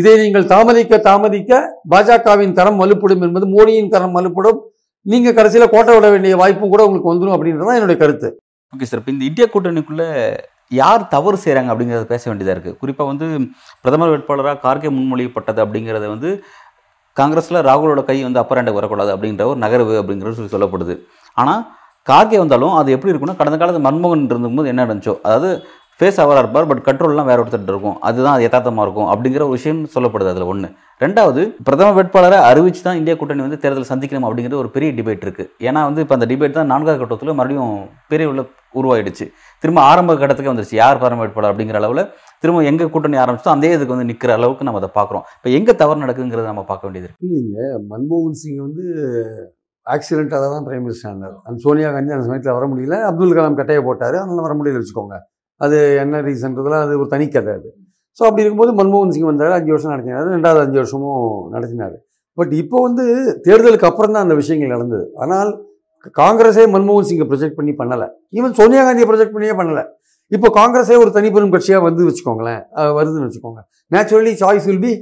இதை நீங்கள் தாமதிக்க தாமதிக்க பாஜகவின் தரம் வலுப்படும் என்பது மோடியின் தரம் வலுப்படும். நீங்க கடைசியில் கோட்டை விட வேண்டிய வாய்ப்பும் கூட உங்களுக்கு வந்துடும் அப்படின்றதான் என்னுடைய கருத்து. Okay sir. இப்போ இந்த இந்திய கூட்டணிக்குள்ள யார் தவறு செய்கிறாங்க அப்படிங்கிறத பேச வேண்டியதாக இருக்குது குறிப்பாக வந்து பிரதமர் வேட்பாளராக கார்கே முன்மொழியப்பட்டது அப்படிங்கிறத வந்து காங்கிரஸில் ராகுலோட கை வந்து அப்பர் ஹேண்டுக்கு வரக்கூடாது அப்படின்ற ஒரு நகர்வு அப்படிங்கிறது சொல்லி சொல்லப்படுது. ஆனால் கார்கே வந்தாலும் அது எப்படி இருக்குன்னா கடந்த காலத்து மன்மோகன் இருந்தபோது என்ன நடந்துச்சோ அதாவது ஃபேஸ் அவராக இருப்பார் பட் கண்ட்ரோல்லாம் வேறு ஒருத்தர் இருக்கும். அதுதான் அது யதார்த்தமாக இருக்கும் அப்படிங்கிற ஒரு விஷயம் சொல்லப்படுது அதில் ஒன்று ரெண்டாவது பிரதம வேட்பாளரை அறிவிச்சு தான் இந்தியா கூட்டணி வந்து தேர்தல் சந்திக்கணும் அப்படிங்கிற ஒரு பெரிய டிபேட் இருக்குது ஏன்னா வந்து இப்போ அந்த டிபேட் தான் நான்காவது கட்டத்தில் மறுபடியும் பெரிய உள்ள உருவாயிடுச்சு. திரும்ப ஆரம்ப கட்டத்துக்கு வந்துருச்சு. யார் பிரதம வேட்பாளர் அப்படிங்கிற அளவில் திரும்ப எங்கள் கூட்டணி ஆரம்பிச்சோ அந்த இதுக்கு வந்து நிற்கிற அளவுக்கு நம்ம அதை பார்க்குறோம். இப்போ எங்கே தவறு நடக்குங்கிறத நம்ம பார்க்க வேண்டியது இருக்குது இல்லைங்க மன்மோகன் சிங் வந்து ஆக்சிடென்ட்டாக தான் பிரைம் மினிஸ்டர் ஆனார். அந்த சோனியா காந்தி அந்த சமயத்தில் வர முடியல. அப்துல் கலாம் கட்டையை போட்டார். அதனால் வர முடியல வச்சுக்கோங்க. அது என்ன ரீசன்றதுலாம் அது ஒரு தனி கதை அது. ஸோ அப்படி இருக்கும்போது மன்மோகன் சிங் வந்தார். அஞ்சு வருஷம் நடத்தினார். ரெண்டாவது அஞ்சு வருஷமும் நடத்தினார். பட் இப்போ வந்து தேர்தலுக்கு அப்புறம் தான் அந்த விஷயங்கள் நடந்தது. ஆனால் காங்கிரஸே மன்மோகன் சிங்கை ப்ரொஜெக்ட் பண்ணி பண்ணலை. ஈவன் சோனியா காந்தியை ப்ரொஜெக்ட் பண்ணியே பண்ணலை. இப்போ காங்கிரஸே ஒரு தனிப்பெரும் கட்சியாக வந்து வச்சுக்கோங்களேன். வருதுன்னு வச்சுக்கோங்க. நேச்சுரலி சாய்ஸ் வில் பி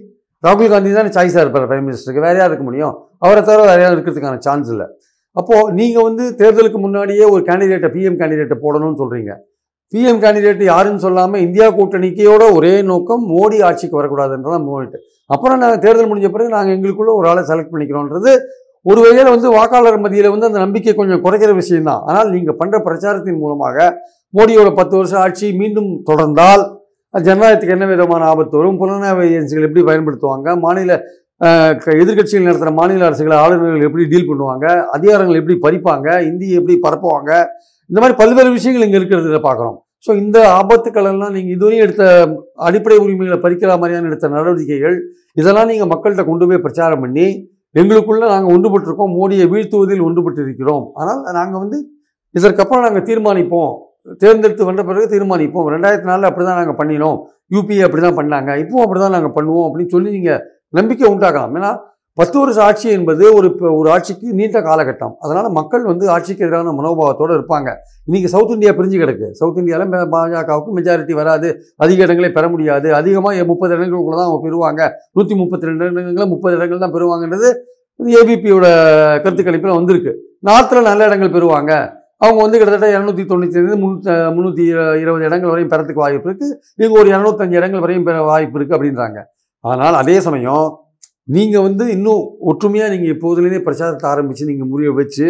ராகுல் காந்தி தானே சாய்ஸாக இருப்பார் பிரைம் மினிஸ்டருக்கு வேற யார் இருக்க முடியும்? அவரை தவிர வேற யாரும் இருக்கிறதுக்கான சான்ஸ் இல்லை. அப்போது நீங்கள் வந்து தேர்தலுக்கு முன்னாடியே ஒரு கேண்டிடேட்டை பிஎம் கேண்டிடேட்டை போடணும்னு சொல்கிறீங்க பிஎம் கேண்டிடேட் யாருன்னு சொல்லாமல் இந்தியா கூட்டணிக்கையோட ஒரே நோக்கம் மோடி ஆட்சிக்கு வரக்கூடாதுன்றதான் மோடிட்டு அப்புறம் நாங்கள் தேர்தல் முடிஞ்ச பிறகு நாங்கள் எங்களுக்குள்ளே ஒரு ஆளை செலக்ட் பண்ணிக்கிறோன்றது ஒரு வகையில் வந்து வாக்காளர் மத்தியில் வந்து அந்த நம்பிக்கை கொஞ்சம் குறைக்கிற விஷயம்தான். ஆனால் நீங்கள் பண்ணுற பிரச்சாரத்தின் மூலமாக மோடியோட பத்து வருஷம் ஆட்சி மீண்டும் தொடர்ந்தால் ஜனநாயகத்துக்கு என்ன விதமான ஆபத்து வரும்? புலனாய்வு ஏஜென்சிகள் எப்படி பயன்படுத்துவாங்க? மாநில எதிர்கட்சிகள் க- எதிர்க்கட்சிகள் நடத்துகிற மாநில அரசுகளை ஆளுநர்கள் எப்படி டீல் பண்ணுவாங்க? அதிகாரங்கள் எப்படி பறிப்பாங்க? இந்தியை எப்படி பரப்புவாங்க? இந்த மாதிரி பல்வேறு விஷயங்கள் இங்கே இருக்கிறத பார்க்குறோம். ஸோ இந்த ஆபத்துக்கள் எல்லாம் நீங்கள் இதுவரையும் எடுத்த அடிப்படை உரிமைகளை பறிக்கிற மாதிரியான எடுத்த நடவடிக்கைகள் இதெல்லாம் நீங்கள் மக்கள்கிட்ட கொண்டு போய் பிரச்சாரம் பண்ணி எங்களுக்குள்ளே நாங்கள் ஒன்றுபட்டிருக்கோம் மோடியை வீழ்த்துவதில் ஒன்றுபட்டு இருக்கிறோம் ஆனால் நாங்கள் வந்து இதற்கப்புறம் நாங்கள் தீர்மானிப்போம். தேர்ந்தெடுத்து வந்த பிறகு தீர்மானிப்போம். ரெண்டாயிரத்தி நாலில் அப்படி தான் நாங்கள் பண்ணினோம் யூபிஏ அப்படி தான் பண்ணாங்க. இப்போவும் அப்படி தான் நாங்கள் பண்ணுவோம் அப்படின்னு சொல்லி நீங்கள் நம்பிக்கை உண்டாக்கலாம். ஏன்னா பத்து வருஷ ஆட்சி என்பது ஒரு ஒரு ஆட்சிக்கு நீண்ட காலகட்டம். அதனால் மக்கள் வந்து ஆட்சிக்கு எதிரான மனோபாவத்தோடு இருப்பாங்க. இன்றைக்கி சவுத் இந்தியா பிரிஞ்சு கிடக்கு. சவுத் இந்தியாவில் பாஜகவுக்கு மெஜாரிட்டி வராது. அதிக இடங்களை பெற முடியாது. அதிகமாக முப்பது இடங்களுக்குள்ள தான் அவங்க பெறுவாங்க. நூற்றி முப்பத்தி ரெண்டு இடங்களில் முப்பது இடங்கள் தான் பெறுவாங்கன்றது ஏபிபியோட கருத்து கணிப்பில் வந்திருக்கு. நார்த்தில் நல்ல இடங்கள் பெறுவாங்க. அவங்க வந்து கிட்டத்தட்ட இரநூத்தி தொண்ணூற்றி முந்நூற்றி முந்நூற்றி இருபது இடங்கள் வரையும் பெறத்துக்கு வாய்ப்பு இருக்குது இவங்க ஒரு இரநூத்தஞ்சு இடங்கள் வரையும் பெற வாய்ப்பு இருக்குது அப்படின்றாங்க. அதனால் அதே சமயம் நீங்கள் வந்து இன்னும் ஒற்றுமையாக நீங்கள் இப்போதுலேருந்தே பிரச்சாரத்தை ஆரம்பித்து நீங்கள் முறிய வச்சு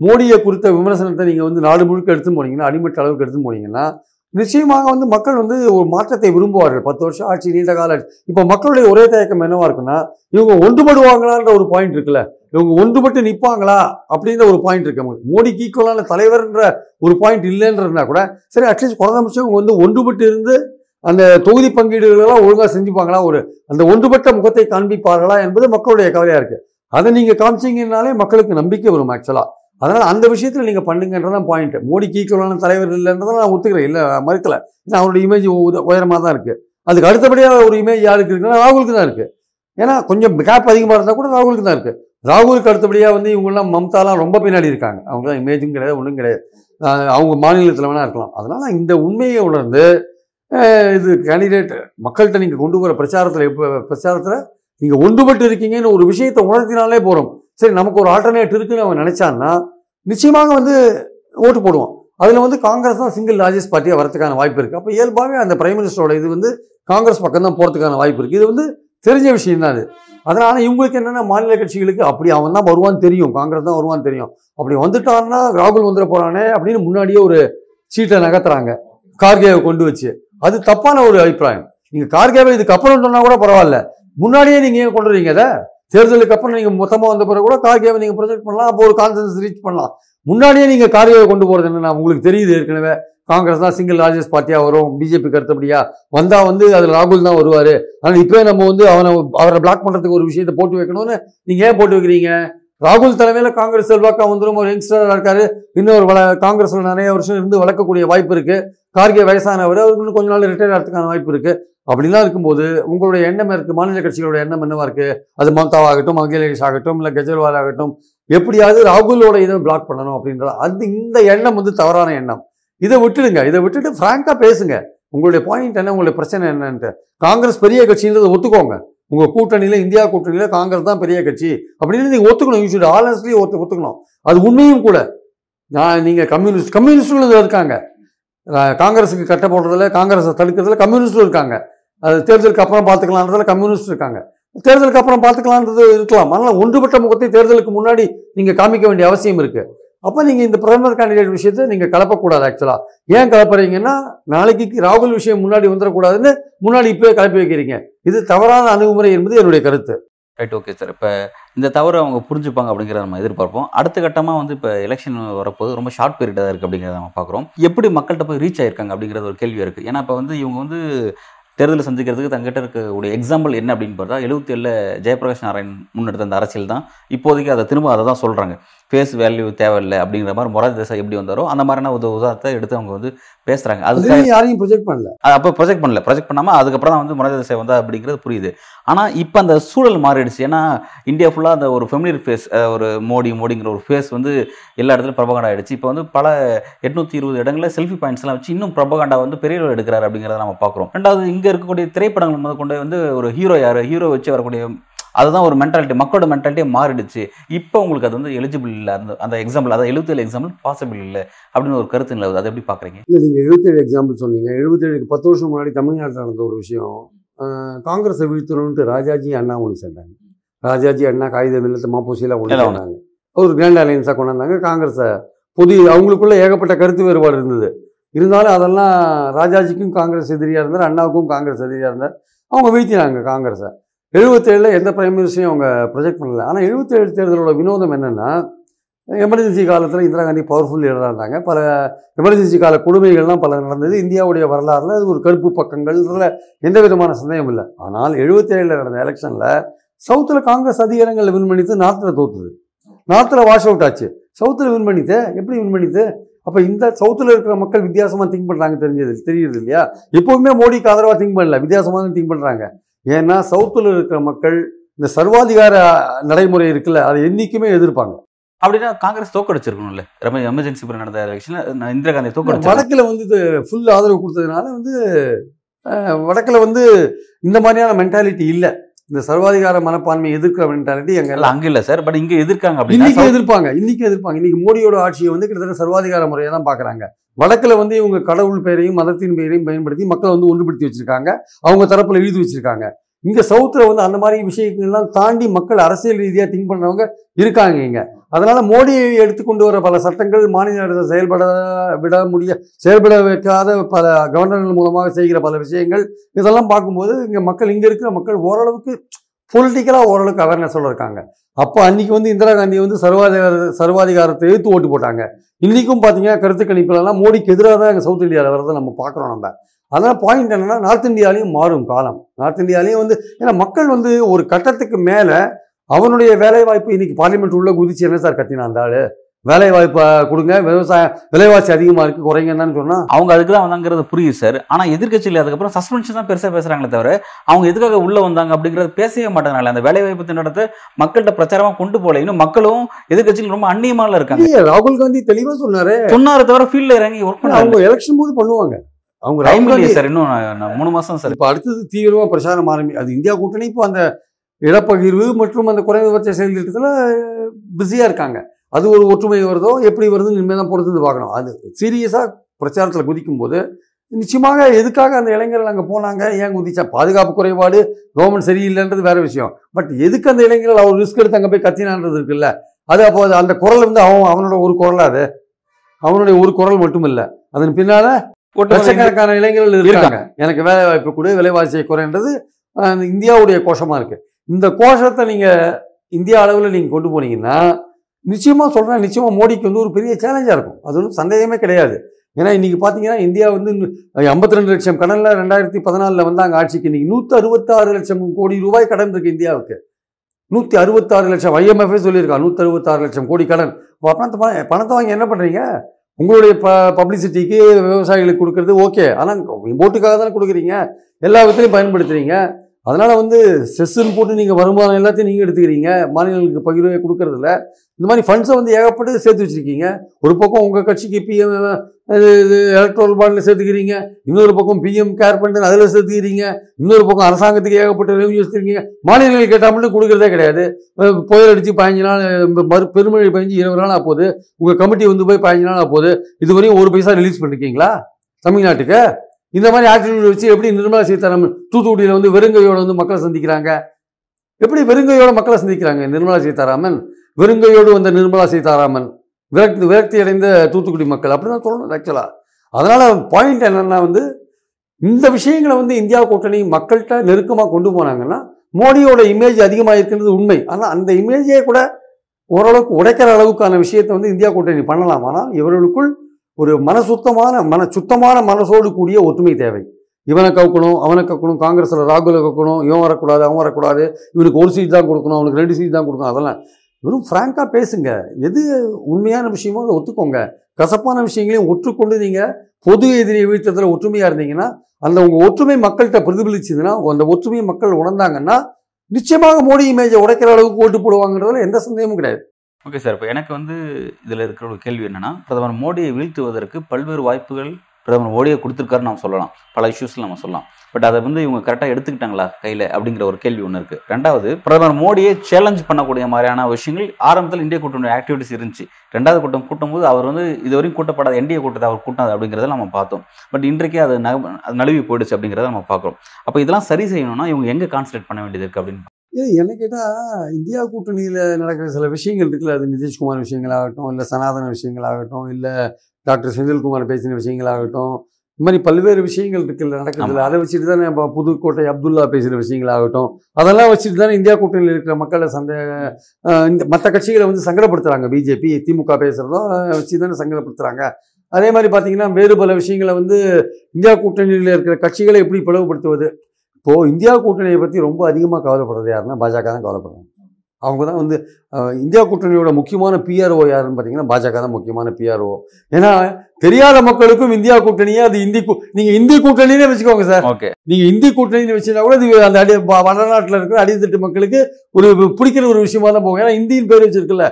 மோடியை குறித்த விமர்சனத்தை நீங்கள் வந்து நாடு முழுக்க எடுத்து போனீங்கன்னா அடிமட்ட அளவுக்கு எடுத்து போனீங்கன்னா நிச்சயமாக வந்து மக்கள் வந்து ஒரு மாற்றத்தை விரும்புவார்கள். பத்து வருஷம் ஆட்சி நீண்ட கால இப்போ மக்களுடைய ஒரே தயக்கம் என்னவா இருக்குன்னா இவங்க ஒன்றுபடுவாங்களான்ற ஒரு பாயிண்ட் இருக்குல்ல. இவங்க ஒன்றுபட்டு நிற்பாங்களா அப்படின்ற ஒரு பாயிண்ட் இருக்கு. அவங்களுக்கு மோடிக்கு ஈக்குவலான தலைவர்ன்ற ஒரு பாயிண்ட் இல்லைன்றதுனா கூட சரி அட்லீஸ்ட் குறைந்தபட்சம் இவங்க வந்து ஒன்றுபட்டு இருந்து அந்த தொகுதி பங்கீடுகளெல்லாம் ஒழுங்காக செஞ்சுப்பாங்களா? ஒரு அந்த ஒன்றுபட்ட முகத்தை காண்பிப்பார்களா என்பது மக்களுடைய கவலையாக இருக்குது அதை நீங்கள் காமிச்சீங்கன்னாலே மக்களுக்கு நம்பிக்கை வரும் ஆக்சுவலாக அதனால் அந்த விஷயத்தில் நீங்கள் பண்ணுங்கன்றதான் பாயிண்ட் மோடிக்கு ஈக்குவலான தலைவர் இல்லைன்றதை நான் ஒத்துக்கிறேன் இல்லை மறுக்கல. ஏன்னா அவருடைய இமேஜ் உயரமாக தான் இருக்குது அதுக்கு அடுத்தபடியாக ஒரு இமேஜ் யாருக்கு இருக்குன்னா ராகுலுக்கு தான் இருக்குது ஏன்னா கொஞ்சம் கேப் அதிகமாக இருந்தால் கூட ராகுலுக்கு தான் இருக்குது ராகுலுக்கு அடுத்தபடியாக வந்து இவங்கெல்லாம் மம்தாலாம் ரொம்ப பின்னாடி இருக்காங்க. அவங்களாம் இமேஜும் கிடையாது ஒன்றும் கிடையாது. அவங்க மாநிலத்தில் வேணா இருக்கலாம். அதனால் இந்த உண்மையை உணர்ந்து இது கேண்டிடேட் மக்கள்கிட்ட நீங்கள் கொண்டு போகிற பிரச்சாரத்தில் இப்போ பிரச்சாரத்தில் நீங்கள் ஒன்றுபட்டு இருக்கீங்கன்னு ஒரு விஷயத்தை உணர்த்தினாலே போகிறோம் சரி நமக்கு ஒரு ஆல்டர்னேட் இருக்குன்னு அவன் நினச்சான்னா நிச்சயமாக வந்து ஓட்டு போடுவான். அதில் வந்து காங்கிரஸ் தான் சிங்கிள் லார்ஜஸ்ட் பார்ட்டியாக வரதுக்கான வாய்ப்பு இருக்குது அப்போ இயல்பாகவே அந்த பிரைம் மினிஸ்டரோட இது வந்து காங்கிரஸ் பக்கம் தான் போகிறதுக்கான வாய்ப்பு இருக்குது இது வந்து தெரிஞ்ச விஷயம் தான் அது. அதனால் இவங்களுக்கு என்னென்ன மாநில கட்சிகளுக்கு அப்படி அவன் தான் வருவான்னு தெரியும். காங்கிரஸ் தான் வருவான்னு தெரியும். அப்படி வந்துட்டான்னா ராகுல் வந்துட போகிறானே அப்படின்னு முன்னாடியே ஒரு சீட்டை நகர்த்துறாங்க. கார்கேவை கொண்டு வச்சு. அது தப்பான ஒரு அபிப்பிராயம். நீங்கள் கார்கேவை இதுக்கு அப்புறம் சொன்னால் கூட பரவாயில்ல. முன்னாடியே நீங்கள் ஏன் கொண்டு வரீங்க அதை? தேர்தலுக்கு அப்புறம் நீங்கள் மொத்தமாக வந்த பிறகு கூட கார்கேவை நீங்கள் ப்ரொஜெக்ட் பண்ணலாம் அப்போ ஒரு கான்சன்ஸ் ரீச் பண்ணலாம். முன்னாடியே நீங்கள் கார்கேவை கொண்டு போகிறது என்னென்னா உங்களுக்கு தெரியுது ஏற்கனவே காங்கிரஸ் தான் சிங்கிள் லார்ஜஸ்ட் பார்ட்டியாக வரும் பிஜேபி கருத்தபடியா வந்தால் வந்து அதில் ராகுல் தான் வருவார். ஆனால் இப்போ நம்ம வந்து அவனை அவரை பிளாக் பண்ணுறதுக்கு ஒரு விஷயத்தை போட்டு வைக்கணும்னு நீங்கள் ஏன் போட்டு வைக்கிறீங்க? ராகுல் தலைமையில் காங்கிரஸ் செல்வாக்கா வந்துடும் ஒரு யங்ஸ்டராக இருக்காரு. இன்னொரு வள காங்கிரஸில் நிறைய வருஷம் இருந்து வளர்க்கக்கூடிய வாய்ப்பு இருக்குது கார்கே வயசானவர் அவருக்கு இன்னும் கொஞ்ச நாள் ரிட்டையர் ஆகிறதுக்கான வாய்ப்பு இருக்குது அப்படிலாம் இருக்கும்போது உங்களுடைய எண்ணம் இருக்குது மாநில கட்சிகளோட எண்ணம் என்னவா இருக்குது அது மம்தாவாகட்டும் அகிலேஷ் ஆகட்டும் இல்லை கெஜ்ரிவால் ஆகட்டும் எப்படியாவது ராகுலோட இதை பிளாக் பண்ணணும் அப்படின்றது அது இந்த எண்ணம் வந்து தவறான எண்ணம். இதை விட்டுடுங்க. இதை விட்டுட்டு ஃப்ராங்காக பேசுங்க. உங்களுடைய பாயிண்ட் என்ன உங்களுடைய பிரச்சனை என்னன்ட்டு. காங்கிரஸ் பெரிய கட்சின்றதை ஒத்துக்கோங்க. உங்கள் கூட்டணியில் இந்தியா கூட்டணியில் காங்கிரஸ் தான் பெரிய கட்சி. அப்படின்னு நீங்கள் ஒத்துக்கணும். யூ ஷுட் ஆலன்ஸ்லி ஒத்து ஒத்துக்கணும். அது உண்மையும் கூட. நான் நீங்கள் கம்யூனிஸ்ட் கம்யூனிஸ்டுகளும் இருக்காங்க. காங்கிரஸுக்கு கட்ட போடுறதுல காங்கிரஸை தடுக்கிறதுல கம்யூனிஸ்டும் இருக்காங்க. அது தேர்தலுக்கு அப்புறம் பார்த்துக்கலான்றதுல கம்யூனிஸ்ட் இருக்காங்க. தேர்தலுக்கு அப்புறம் பார்த்துக்கலான்றது இருக்கலாம். அதனால் ஒன்றுபட்ட முகத்தை தேர்தலுக்கு முன்னாடி நீங்கள் காமிக்க வேண்டிய அவசியம் இருக்குது அப்போ நீங்கள் இந்த பிரதமர் கேண்டிடேட் விஷயத்தை நீங்கள் கலப்பக்கூடாது ஆக்சுவலாக ஏன் கலப்புறீங்கன்னா நாளைக்கு ராகுல் விஷயம் முன்னாடி வந்துடக்கூடாதுன்னு முன்னாடி இப்போயே கலப்பி வைக்கிறீங்க. இது தவறான அணுகுமுறை என்பது என்னுடைய கருத்து. ரைட் ஓகே சார் இப்போ இந்த தவறு அவங்க புரிஞ்சுப்பாங்க அப்படிங்கிறத நம்ம எதிர்பார்ப்போம். அடுத்த கட்டமாக வந்து இப்போ எலெக்ஷன் வரப்போது ரொம்ப ஷார்ட் பீரியடாக இருக்குது அப்படிங்கிறத நம்ம பார்க்குறோம். எப்படி மக்கள்கிட்ட போய் ரீச் ஆயிருக்காங்க அப்படிங்கிறது ஒரு கேள்வி இருக்குது ஏன்னா இப்போ வந்து இவங்க வந்து தேர்தலை சந்திக்கிறதுக்கு தங்கிட்ட இருக்கக்கூடிய எக்ஸாம்பிள் என்ன அப்படின்னு பார்த்தா எழுபத்தி ஏழில் ஜெயபிரகாஷ் நாராயண் முன்னெடுத்த அந்த அரசியல் தான். இப்போதைக்கு அதை திரும்ப அதை தான் சொல்கிறாங்க ஃபேஸ் வேல்யூ தேவையில்லை அப்படிங்கிற மாதிரி மொராஜ் தேசாய் எப்படி வந்தாரோ அந்த மாதிரியான ஒரு உதாரணத்தை எடுத்து அவங்க வந்து பேசுகிறாங்க அது யாரையும் ப்ரொஜெக்ட் பண்ணல. அப்போ ப்ரொஜெக்ட் பண்ணல. ப்ரொஜெக்ட் பண்ணாமல் அதுக்கப்புறம் தான் வந்து மொராஜ் தேசாய் வந்தா அப்படிங்கிறது புரியுது. ஆனால் இப்போ அந்த சூழல் மாறிடுச்சு. ஏன்னா இந்தியா ஃபுல்லாக அந்த ஒரு ஃபெமிலியர் ஃபேஸ் ஒரு மோடி மோடிங்கிற ஒரு ஃபேஸ் வந்து எல்லா இடத்துலையும் ப்ரபகண்டா ஆயிடுச்சு. இப்போ வந்து பல எட்நூற்றி இருபது இடங்களில் செல்ஃபி பாயிண்ட்ஸ்லாம் வச்சு இன்னும் ப்ரபகண்டா வந்து பெரிய அளவு எடுக்கிறாரு அப்படிங்கிறத நம்ம பார்க்குறோம். ரெண்டாவது இங்கே இருக்கக்கூடிய திரைப்படங்கள் முதல் கொண்டு வந்து ஒரு ஹீரோ யார்? ஹீரோ வச்சு வரக்கூடிய அதுதான் ஒரு மென்டாலிட்டி மக்களோட மென்டாலிட்டியே மாறிடுச்சு. இப்போ உங்களுக்கு அது வந்து எலிஜிபிள் இல்லை. அந்த அந்த எக்ஸாம்பிள் அதாவது எழுபத்தேழு எக்ஸாம்பிள் பாசிபிள் இல்லை அப்படின்னு ஒரு கருத்து நிலவுது. அதை எப்படி பார்க்குறீங்க? இல்லை நீங்கள் எழுபத்தேழு எக்ஸாம்பிள் சொன்னீங்க. எழுபத்தேழுக்கு பத்து வருஷம் முன்னாடி தமிழ்நாட்டில் நடந்த ஒரு விஷயம். காங்கிரஸை வீழ்த்தணுன்ட்டு ராஜாஜி அண்ணா ஒன்று சேர்ந்தாங்க. ராஜாஜி அண்ணா காகித மில்லத்து மாப்போசியெல்லாம் ஒன்று சேர்ந்தாங்க ஒரு கிராண்ட் அலையன்ஸாக கொண்டு வந்தாங்க. காங்கிரஸை பொது அவங்களுக்குள்ள ஏகப்பட்ட கருத்து வேறுபாடு இருந்தது. இருந்தாலும் அதெல்லாம் ராஜாஜிக்கும் காங்கிரஸ் எதிரியாக இருந்தார் அண்ணாவுக்கும் காங்கிரஸ் எதிரியாக இருந்தார். அவங்க வீழ்த்தினாங்க காங்கிரஸை. எழுபத்தேழில் எந்த பிரைம் மினிஸ்டரையும் அவங்க ப்ரொஜெக்ட் பண்ணல. ஆனால் எழுபத்தேழு தேர்தலோட வினோதம் என்னென்னா எமர்ஜென்சி காலத்தில் இந்திரா காந்தி பவர்ஃபுல் லீடராக இருந்தாங்க. பல எமர்ஜென்சி கால கொடுமைகள்லாம் பல நடந்தது. இந்தியாவுடைய வரலாறுல அது ஒரு கருப்பு பக்கங்கள்ல எந்த விதமான சந்தேகம் இல்லை. ஆனால் எழுபத்தேழில் நடந்த எலெக்ஷனில் சவுத்தில் காங்கிரஸ் அதிகாரங்களில் வின் பண்ணித்து நார்த்தில் தோத்துது. நார்த்தில் வாஷ் அவுட் ஆச்சு. சவுத்தில் வின் பண்ணித்து எப்படி வின் பண்ணித்து அப்போ இந்த சவுத்தில் இருக்கிற மக்கள் வித்தியாசமாக திங்க் பண்ணுறாங்க தெரிஞ்சது தெரியுது இல்லையா? எப்போவுமே மோடிக்கு ஆதரவாக திங்க் பண்ணல வித்தியாசமாக தான் திங்க் பண்ணுறாங்க ஏன்னா சவுத்தில் இருக்கிற மக்கள் இந்த சர்வாதிகார நடைமுறை இருக்குல்ல அதை என்றைக்குமே எதிர்ப்பாங்க. அப்படின்னா காங்கிரஸ் தோக்கடிச்சிருக்கணும்ல. ரொம்ப எமர்ஜென்சி பிறகு நடந்த எலெக்ஷனில் இந்திரா காந்தி தோக்கடிச்சு வடக்கில் வந்து இது ஃபுல் ஆதரவு கொடுத்ததுனால வந்து வடக்குல வந்து இந்த மாதிரியான மென்டாலிட்டி இல்லை. இந்த சர்வாதிகார மனப்பான்மை எதிர்க்கிற மென்டாலிட்டி எங்க இல்ல அங்க இல்ல சார். பட் இங்க எதிர்க்காங்க அப்படின்னா இன்னைக்கு எதிர்ப்பாங்க இன்னைக்கு எதிர்ப்பாங்க. இன்னைக்கு மோடியோட ஆட்சியை வந்து கிட்டத்தட்ட சர்வாதிகார முறையை தான் பார்க்குறாங்க வழக்கில் வந்து இவங்க கடவுள் பெயரையும் மதத்தின் பெயரையும் பயன்படுத்தி மக்களை வந்து ஒன்றுபடுத்தி வச்சுருக்காங்க. அவங்க தரப்பில் எழுதி வச்சுருக்காங்க. இங்கே சவுத்தில் வந்து அந்த மாதிரி விஷயங்கள்லாம் தாண்டி மக்கள் அரசியல் ரீதியாக திங்க் பண்ணுறவங்க இருக்காங்க இங்கே. அதனால் மோடியை எடுத்துக்கொண்டு வர பல சட்டங்கள் மாநில அரசு செயல்பட விட முடிய செயல்பட வைக்காத பல கவர்னர்கள் மூலமாக செய்கிற பல விஷயங்கள் இதெல்லாம் பார்க்கும்போது இங்கே மக்கள் இங்கே இருக்கிற மக்கள் ஓரளவுக்கு பொலிட்டிக்கலாக ஓரளவுக்கு அவேர்னஸோட இருக்காங்க. அப்போ அன்னைக்கு வந்து இந்திரா காந்தி வந்து சர்வாதிகார சர்வாதிகாரத்தை எழுத்து ஓட்டு போட்டாங்க. இன்னைக்கும் பார்த்தீங்கன்னா கருத்து கணிப்புலலாம் மோடிக்கு எதிராக தான் எங்கள் சவுத் இந்தியாவில் வரதை நம்ம பார்க்குறோம் நம்ம. அதனால் பாயிண்ட் என்னன்னா நார்த் இந்தியாலையும் மாறும் காலம். நார்த் இந்தியாலையும் வந்து ஏன்னா மக்கள் வந்து ஒரு கட்டத்துக்கு மேலே அவனுடைய வேலை வாய்ப்பு இன்னைக்கு பார்லிமெண்ட் உள்ள குதிச்சு என்ன சார் கத்தினா அந்த வேலை வாய்ப்பை கொடுங்க. விவசாயம் விலைவாசி அதிகமாக இருக்கு குறைங்கன்னு சொன்னால் அவங்க அதுக்கு தான் வந்தாங்கிறது புரியுது சார் ஆனா எதிர்க்கட்சியில் அதுக்கப்புறம் சஸ்பென்ஷன் தான் பெருசா பேசுறாங்களே தவிர அவங்க எதுக்காக உள்ள வந்தாங்க அப்படிங்கறது பேசவே மாட்டேங்கிறாங்க அந்த வேலை வாய்ப்பு திட்டத்தை மக்கள்கிட்ட பிரச்சாரமா கொண்டு போகல. இன்னும் மக்களும் எதிர்க்கட்சியில் ரொம்ப அந்நியமால இருக்காங்க. ராகுல் காந்தி தெளிவாக சொன்னாரு. சொன்னாரு தவிர ஃபீல்ட்ல இறங்கி ஒர்க் பண்ணாங்க அவங்க எலெக்ஷன் போது பண்ணுவாங்க. அவங்க ராகுல் காந்தி சார் இன்னும் மூணு மாசம் சார் இப்போ அடுத்தது தீவிரமாக பிரச்சாரம் ஆரம்பி அது இந்தியா கூட்டணி இப்போ அந்த இடப்பகிர்வு மற்றும் அந்த குறைந்தபட்ச செயல் திட்டத்தில் பிஸியாக இருக்காங்க. அது ஒரு ஒற்றுமை வருதோ எப்படி வருதுன்னு இனிமேல் தான் பொறுத்து பார்க்கணும். அது சீரியஸாக பிரச்சாரத்தில் குதிக்கும் போது நிச்சயமாக எதுக்காக அந்த இளைஞர்கள் அங்கே போனாங்க ஏன் குதிச்சா? பாதுகாப்பு குறைபாடு கவர்மெண்ட் சரியில்லைன்றது வேற விஷயம். பட் எதுக்கு அந்த இளைஞர்கள் அவர் ரிஸ்க் எடுத்து அங்கே போய் கத்தினான்றது இருக்குல்ல? அது அப்போ அது அந்த குரல் வந்து அவன் அவனோட ஒரு குரலா அது? அவனுடைய ஒரு குரல் மட்டும் இல்லை அதன் பின்னால லட்சக்கணக்கான இளைஞர்கள் இருக்காங்க. எனக்கு வேலை வாய்ப்பு கொடு விலைவாசியை குறைன்றது இந்தியாவுடைய கோஷமா இருக்கு. இந்த கோஷத்தை நீங்க இந்தியா அளவில் நீங்க கொண்டு போனீங்கன்னா நிச்சயமாக சொல்கிறேன் நிச்சயமாக மோடிக்கு வந்து ஒரு பெரிய சேலஞ்சாக இருக்கும். அது ஒன்றும் சந்தேகமே கிடையாது. ஏன்னா இன்றைக்கி பார்த்தீங்கன்னா இந்தியா வந்து ஐம்பத்தி ரெண்டு லட்சம் கடனில் ரெண்டாயிரத்தி பதினாலில் வந்தாங்க ஆட்சிக்கு. இன்றைக்கி நூற்றி அறுபத்தாறு லட்சம் கோடி ரூபாய் கடன் இருக்குது இந்தியாவுக்கு. நூற்றி அறுபத்தாறு லட்சம் ஐஎம்எஃப்ஏ சொல்லியிருக்கா நூற்றி அறுபத்தாறு லட்சம் கோடி கடன். இப்போ பணத்தை பணத்தை வாங்கி என்ன பண்ணுறீங்க உங்களுடைய ப பப்ளிசிட்டிக்கு விவசாயிகளுக்கு கொடுக்குறது ஓகே ஆனால் ஓட்டுக்காக தானே கொடுக்குறீங்க? எல்லா விதத்துலையும் பயன்படுத்துகிறீங்க அதனால் வந்து செஸ்ஸுன்னு போட்டு நீங்கள் வருமானம் எல்லாத்தையும் நீங்கள் எடுத்துக்கிறீங்க. மாநிலங்களுக்கு பகிர்வே கொடுக்கறதில்ல. இந்த மாதிரி ஃபண்ட்ஸை வந்து ஏகப்பட்டு சேர்த்து வச்சுருக்கீங்க. ஒரு பக்கம் உங்கள் கட்சிக்கு பிஎம் இது எலக்ட்ரல் பாண்டில் சேர்த்துக்கிறீங்க. இன்னொரு பக்கம் பிஎம் கேர் ஃபண்ட் அதில் சேர்த்துக்கிறீங்க. இன்னொரு பக்கம் அரசாங்கத்துக்கு ஏகப்பட்ட ரெவன்யூ வச்சுருக்கீங்க மாநிலங்கள் கேட்டால் மட்டும் கொடுக்குறதே கிடையாது. புயல் அடித்து பதினஞ்சு நாள் மறு பெருமழை பதிஞ்சு இருபது நாள் ஆகுது உங்கள் கமிட்டி வந்து போய் பதினஞ்சு நாள் ஆகுது இதுவரையும் ஒரு பைசா ரிலீஸ் பண்ணிருக்கீங்களா? தமிழ்நாட்டுக்கு? இந்த மாதிரி ஆட்டிடியூட் வச்சு எப்படி நிர்மலா சீதாராமன் தூத்துக்குடியில் வந்து வெறுங்கையோடு வந்து மக்களை சந்திக்கிறாங்க? எப்படி வெறுங்கையோட மக்களை சந்திக்கிறாங்க நிர்மலா சீதாராமன்? வெறுங்கையோடு வந்த நிர்மலா சீதாராமன் விரக்தி விரக்தி அடைந்த தூத்துக்குடி மக்கள் அப்படி தான் சொல்லணும் ஆக்சுவலாக அதனால் பாயிண்ட் என்னென்னா வந்து இந்த விஷயங்களை வந்து இந்தியா கூட்டணி மக்கள்கிட்ட நெருக்கமாக கொண்டு போனாங்கன்னா மோடியோட இமேஜ் அதிகமாக இருக்கின்றது உண்மை. ஆனால் அந்த இமேஜே கூட ஓரளவுக்கு உடைக்கிற அளவுக்கான விஷயத்தை வந்து இந்தியா கூட்டணி பண்ணலாம். ஆனால் இவர்களுக்குள் ஒரு மன சுத்தமான மன சுத்தமான மனசோடு கூடிய ஒற்றுமை தேவை. இவனை கவுக்கணும் அவனை கவுக்கணும் காங்கிரஸில் ராகுலை கவுக்கணும் இவன் வரக்கூடாது அவன் வரக்கூடாது இவனுக்கு ஒரு சீட் தான் கொடுக்கணும் அவனுக்கு ரெண்டு சீட் தான் கொடுக்கணும் அதெல்லாம் வெறும் ஃப்ராங்காக பேசுங்க. எது உண்மையான விஷயமோ அதை ஒத்துக்கோங்க. கசப்பான விஷயங்களையும் ஒற்றுக்கொண்டு நீங்கள் பொது எதிரியை வீழ்த்தத்தில் ஒற்றுமையாக இருந்தீங்கன்னா அந்த உங்கள் ஒற்றுமை மக்கள்கிட்ட பிரதிபலிச்சதுன்னா அந்த ஒற்றுமை மக்கள் உணர்ந்தாங்கன்னா நிச்சயமாக மோடி இமேஜை உடைக்கிற அளவுக்கு ஓட்டு போடுவாங்கன்றதுல எந்த சந்தேகமும் கிடையாது. ஓகே சார் இப்போ எனக்கு வந்து இதில் இருக்கிற ஒரு கேள்வி என்னென்னா பிரதமர் மோடியை வீழ்த்துவதற்கு பல்வேறு வாய்ப்புகள் பிரதமர் மோடியை கொடுத்துருக்காருன்னு நம்ம சொல்லலாம். பல இஷ்யூஸில் நம்ம சொல்லலாம். பட் அதை வந்து இவங்க கரெக்டாக எடுத்துக்கிட்டாங்களா கையில் அப்படிங்கிற ஒரு கேள்வி ஒன்று இருக்குது ரெண்டாவது பிரதமர் மோடியை சேலஞ்ச் பண்ணக்கூடிய மாதிரியான விஷயங்கள் ஆரம்பத்தில் இந்திய கூட்டணி ஆக்டிவிட்டிஸ் இருந்துச்சு. ரெண்டாவது கூட்டம் கூட்டும்போது அவர் வந்து இதுவரையும் கூட்டப்படாத என்டிஏ கூட்டத்தை அவர் கூட்டாது அப்படிங்கிறத நம்ம பார்த்தோம். பட் இன்றைக்கே அது அது நழுவி போயிடுச்சு அப்படிங்கிறத நம்ம பார்க்குறோம். அப்போ இதெல்லாம் சரி செய்யணும்னா இவங்க எங்கே கான்சன்ட்ரேட் பண்ண வேண்டியது இருக்குது அப்படின்னு ஏய், என்ன கேட்டால் இந்தியா கூட்டணியில் நடக்கிற சில விஷயங்கள் இருக்குல்ல. அது நிதிஷ்குமார் விஷயங்களாகட்டும் இல்லை சனாதன விஷயங்களாகட்டும் இல்லை டாக்டர் செந்தில்குமார் பேசின விஷயங்களாகட்டும் இந்த மாதிரி பல்வேறு விஷயங்கள் இருக்குல்ல நடக்குதுல்ல. அதை வச்சுட்டு தானே இப்போ புதுக்கோட்டை அப்துல்லா பேசுகிற விஷயங்களாகட்டும் அதெல்லாம் வச்சுட்டு தானே இந்தியா கூட்டணியில் இருக்கிற மக்களை சந்த இந்த மற்ற கட்சிகளை வந்து சங்கடப்படுத்துகிறாங்க பிஜேபி திமுக பேசுகிறதும் வச்சு தானே சங்கடப்படுத்துகிறாங்க அதே மாதிரி பார்த்தீங்கன்னா வேறு பல விஷயங்களை வந்து இந்தியா கூட்டணியில் இருக்கிற கட்சிகளை எப்படி பிளவுபடுத்துவது? இப்போது இந்தியா கூட்டணியை பற்றி ரொம்ப அதிகமாக கவலைப்படுறது யாருன்னா பாஜக தான் கவலைப்படுறாங்க. அவங்க தான் வந்து இந்தியா கூட்டணியோட முக்கியமான பிஆர்ஓ யாருன்னு பார்த்தீங்கன்னா பாஜக தான் முக்கியமான பிஆர்ஓ ஏன்னா தெரியாத மக்களுக்கும் இந்தியா கூட்டணியே அது இந்தி நீங்கள் இந்தி கூட்டணினே வச்சுக்கோங்க சார். ஓகே. நீங்கள் இந்தி கூட்டணின்னு வச்சுருந்தா கூட இது அந்த அடி வடநாட்டில் இருக்கிற அடித்தட்டு மக்களுக்கு ஒரு பிடிக்கிற ஒரு விஷயமா தான் போகும். ஏன்னா இந்தியின் பேர் வச்சிருக்குல்ல.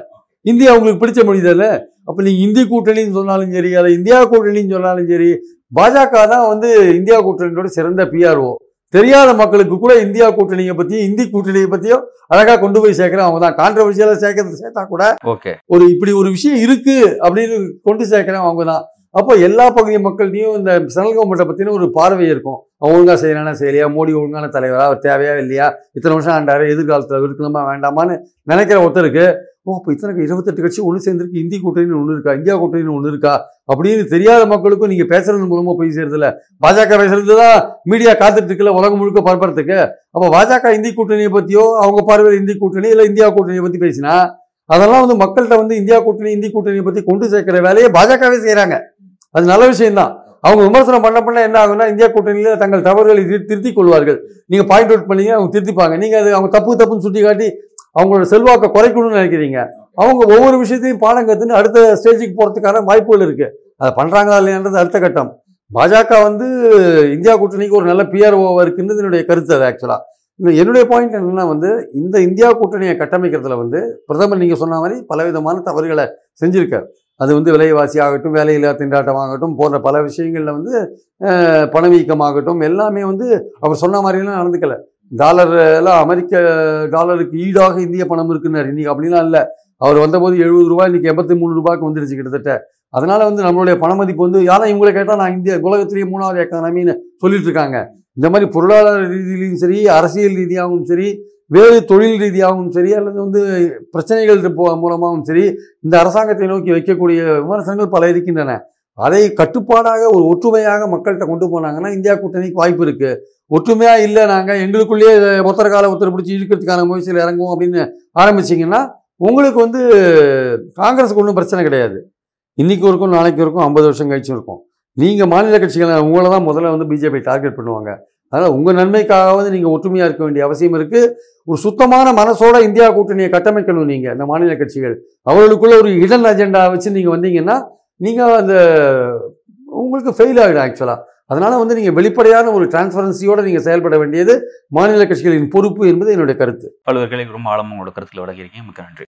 இந்தி அவங்களுக்கு பிடிச்ச மொழி தானே. அப்போ நீங்கள் இந்தி கூட்டணின்னு சொன்னாலும் சரி அதை இந்தியா கூட்டணின்னு சொன்னாலும் சரி பாஜக தான் வந்து இந்தியா கூட்டணியோட சிறந்த பிஆர்ஓ தெரியாத மக்களுக்கு கூட இந்தியா கூட்டணியை பற்றியும் இந்தி கூட்டணியை பற்றியும் அழகாக கொண்டு போய் சேர்க்குறேன். அவங்க தான் கான்ட்ரவர்ஷியலாக சேர்க்கறது சேர்த்தா கூட ஓகே. ஒரு இப்படி ஒரு விஷயம் இருக்கு அப்படின்னு கொண்டு சேர்க்கிறேன் அவங்க தான். அப்போ எல்லா பகுதி மக்கள்கிட்டையும் இந்த சென்ட்ரல் கவர்மெண்ட்டை பற்றின ஒரு பார்வை இருக்கும். அவன் ஒழுங்காக செய்யறானா செய்யலையா? மோடி ஒழுங்கான தலைவரா? அவர் தேவையா இல்லையா? இத்தனை வருஷம் ஆண்டாரு எதிர்காலத்தில் இருக்கணுமா வேண்டாமான்னு நினைக்கிற ஒருத்தருக்கு ஓ அப்போ இத்தனை இருபத்தெட்டு கட்சி ஒன்று சேர்ந்துருக்கு இந்தி கூட்டணின்னு ஒன்று இருக்கா இந்தியா கூட்டணின்னு ஒன்று இருக்கா? அப்படின்னு தெரியாத மக்களுக்கும் நீங்கள் பேசுறது மூலமாக போய் சேர்றதில்ல பாஜக பேசுறது தான் மீடியா காத்துட்டு இருக்குல்ல உலகம் முழுக்க பரப்புறதுக்கு அப்போ பாஜக இந்தி கூட்டணியை பற்றியோ அவங்க பார்வையில் இந்தி கூட்டணி இல்லை இந்தியா கூட்டணியை பற்றி பேசினா அதெல்லாம் வந்து மக்கள்கிட்ட வந்து இந்தியா கூட்டணி இந்தி கூட்டணியை பற்றி கொண்டு சேர்க்கிற வேலையை பாஜகவே செய்கிறாங்க அது நல்ல விஷயம்தான். அவங்க விமர்சனம் பண்ண பண்ண என்ன ஆகும்னா இந்தியா கூட்டணியில் தங்கள் தவறுகளை திரு- திருத்திக் கொள்வார்கள். நீங்கள் பாயிண்ட் அவுட் பண்ணீங்க அவங்க திருத்திப்பாங்க. நீங்கள் அது அவங்க தப்பு தப்புன்னு சுட்டி காட்டி அவங்களோட செல்வாக்கை குறைக்கணும்னு நினைக்கிறீங்க. அவங்க ஒவ்வொரு விஷயத்தையும் பாடம் கற்றுன்னு அடுத்த ஸ்டேஜுக்கு போகிறதுக்கான வாய்ப்புகள் இருக்குது அதை பண்ணுறாங்களா இல்லையான்றது அடுத்த கட்டம். பாஜக வந்து இந்தியா கூட்டணிக்கு ஒரு நல்ல பிஆர்ஓவாக இருக்குன்றது என்னுடைய கருத்து அது ஆக்சுவலாக என்னுடைய பாயிண்ட் என்னென்னா வந்து இந்த இந்தியா கூட்டணியை கட்டமைக்கிறதுல வந்து பிரதமர் நீங்கள் சொன்ன மாதிரி பலவிதமான தவறுகளை செஞ்சுருக்கார். அது வந்து விலைவாசி ஆகட்டும் வேலையில்லா திண்டாட்டம் ஆகட்டும் போன்ற பல விஷயங்களில் வந்து பணவீக்கமாகட்டும் எல்லாமே வந்து அவர் சொன்ன மாதிரிலாம் நடந்துக்கலை. டாலர் எல்லாம் அமெரிக்க டாலருக்கு ஈடாக இந்திய பணம் இருக்குன்னாரு இன்னைக்கு அப்படிலாம் இல்லை. அவர் வந்தபோது எழுபது ரூபாய் இன்னைக்கு எண்பத்தி மூணு ரூபாய்க்கு வந்துருச்சு கிட்டத்தட்ட. அதனால வந்து நம்மளுடைய பண மதிப்பு வந்து யாரும் இவங்களை கேட்டால் நான் இந்திய உலகத்திலேயே மூணாவது எக்கானமின்னு சொல்லிட்டு இருக்காங்க. இந்த மாதிரி பொருளாதார ரீதியிலையும் சரி அரசியல் ரீதியாகவும் சரி வேறு தொழில் ரீதியாகவும் சரி அல்லது வந்து பிரச்சனைகள் போ- மூலமாகவும் சரி இந்த அரசாங்கத்தை நோக்கி வைக்கக்கூடிய விமர்சனங்கள் பல இருக்கின்றன. அதை கட்டுப்பாடாக ஒரு ஒற்றுமையாக மக்கள்கிட்ட கொண்டு போனாங்கன்னா இந்தியா கூட்டணிக்கு வாய்ப்பு இருக்குது ஒற்றுமையாக இல்லை நாங்கள் எங்களுக்குள்ளேயே ஒருத்தர் கால ஒருத்தர் பிடிச்சி இழுக்கிறதுக்கான முயற்சியில் இறங்குவோம் அப்படின்னு ஆரம்பிச்சிங்கன்னா உங்களுக்கு வந்து காங்கிரஸுக்கு ஒன்றும் பிரச்சனை கிடையாது. இன்னைக்கு இருக்கும் நாளைக்கு இருக்கும் ஐம்பது வருஷம் கழிச்சும் இருக்கும். நீங்கள் மாநில கட்சிகளை உங்களை தான் முதல்ல வந்து பிஜேபி டார்கெட் பண்ணுவாங்க. அதனால் உங்கள் நன்மைக்காகவது நீங்கள் ஒற்றுமையாக இருக்க வேண்டிய அவசியம் இருக்குது ஒரு சுத்தமான மனசோட இந்தியா கூட்டணியை கட்டமைக்கணும் நீங்கள் இந்த மாநில கட்சிகள். அவர்களுக்குள்ள ஒரு இடன் அஜெண்டா வச்சு நீங்கள் வந்தீங்கன்னா நீங்கள் அந்த உங்களுக்கு ஃபெயில் ஆகிடும் ஆக்சுவலாக அதனால் வந்து நீங்கள் வெளிப்படையான ஒரு டிரான்ஸ்பரன்சியோடு நீங்கள் செயல்பட வேண்டியது மாநில கட்சிகளின் பொறுப்பு என்பது என்னுடைய கருத்து. பல்வேறு கேள்விக்கு ரொம்ப ஆழமாக உங்களோட கருத்தில் விளக்கியிருக்கீங்க. மிக்க நன்றி.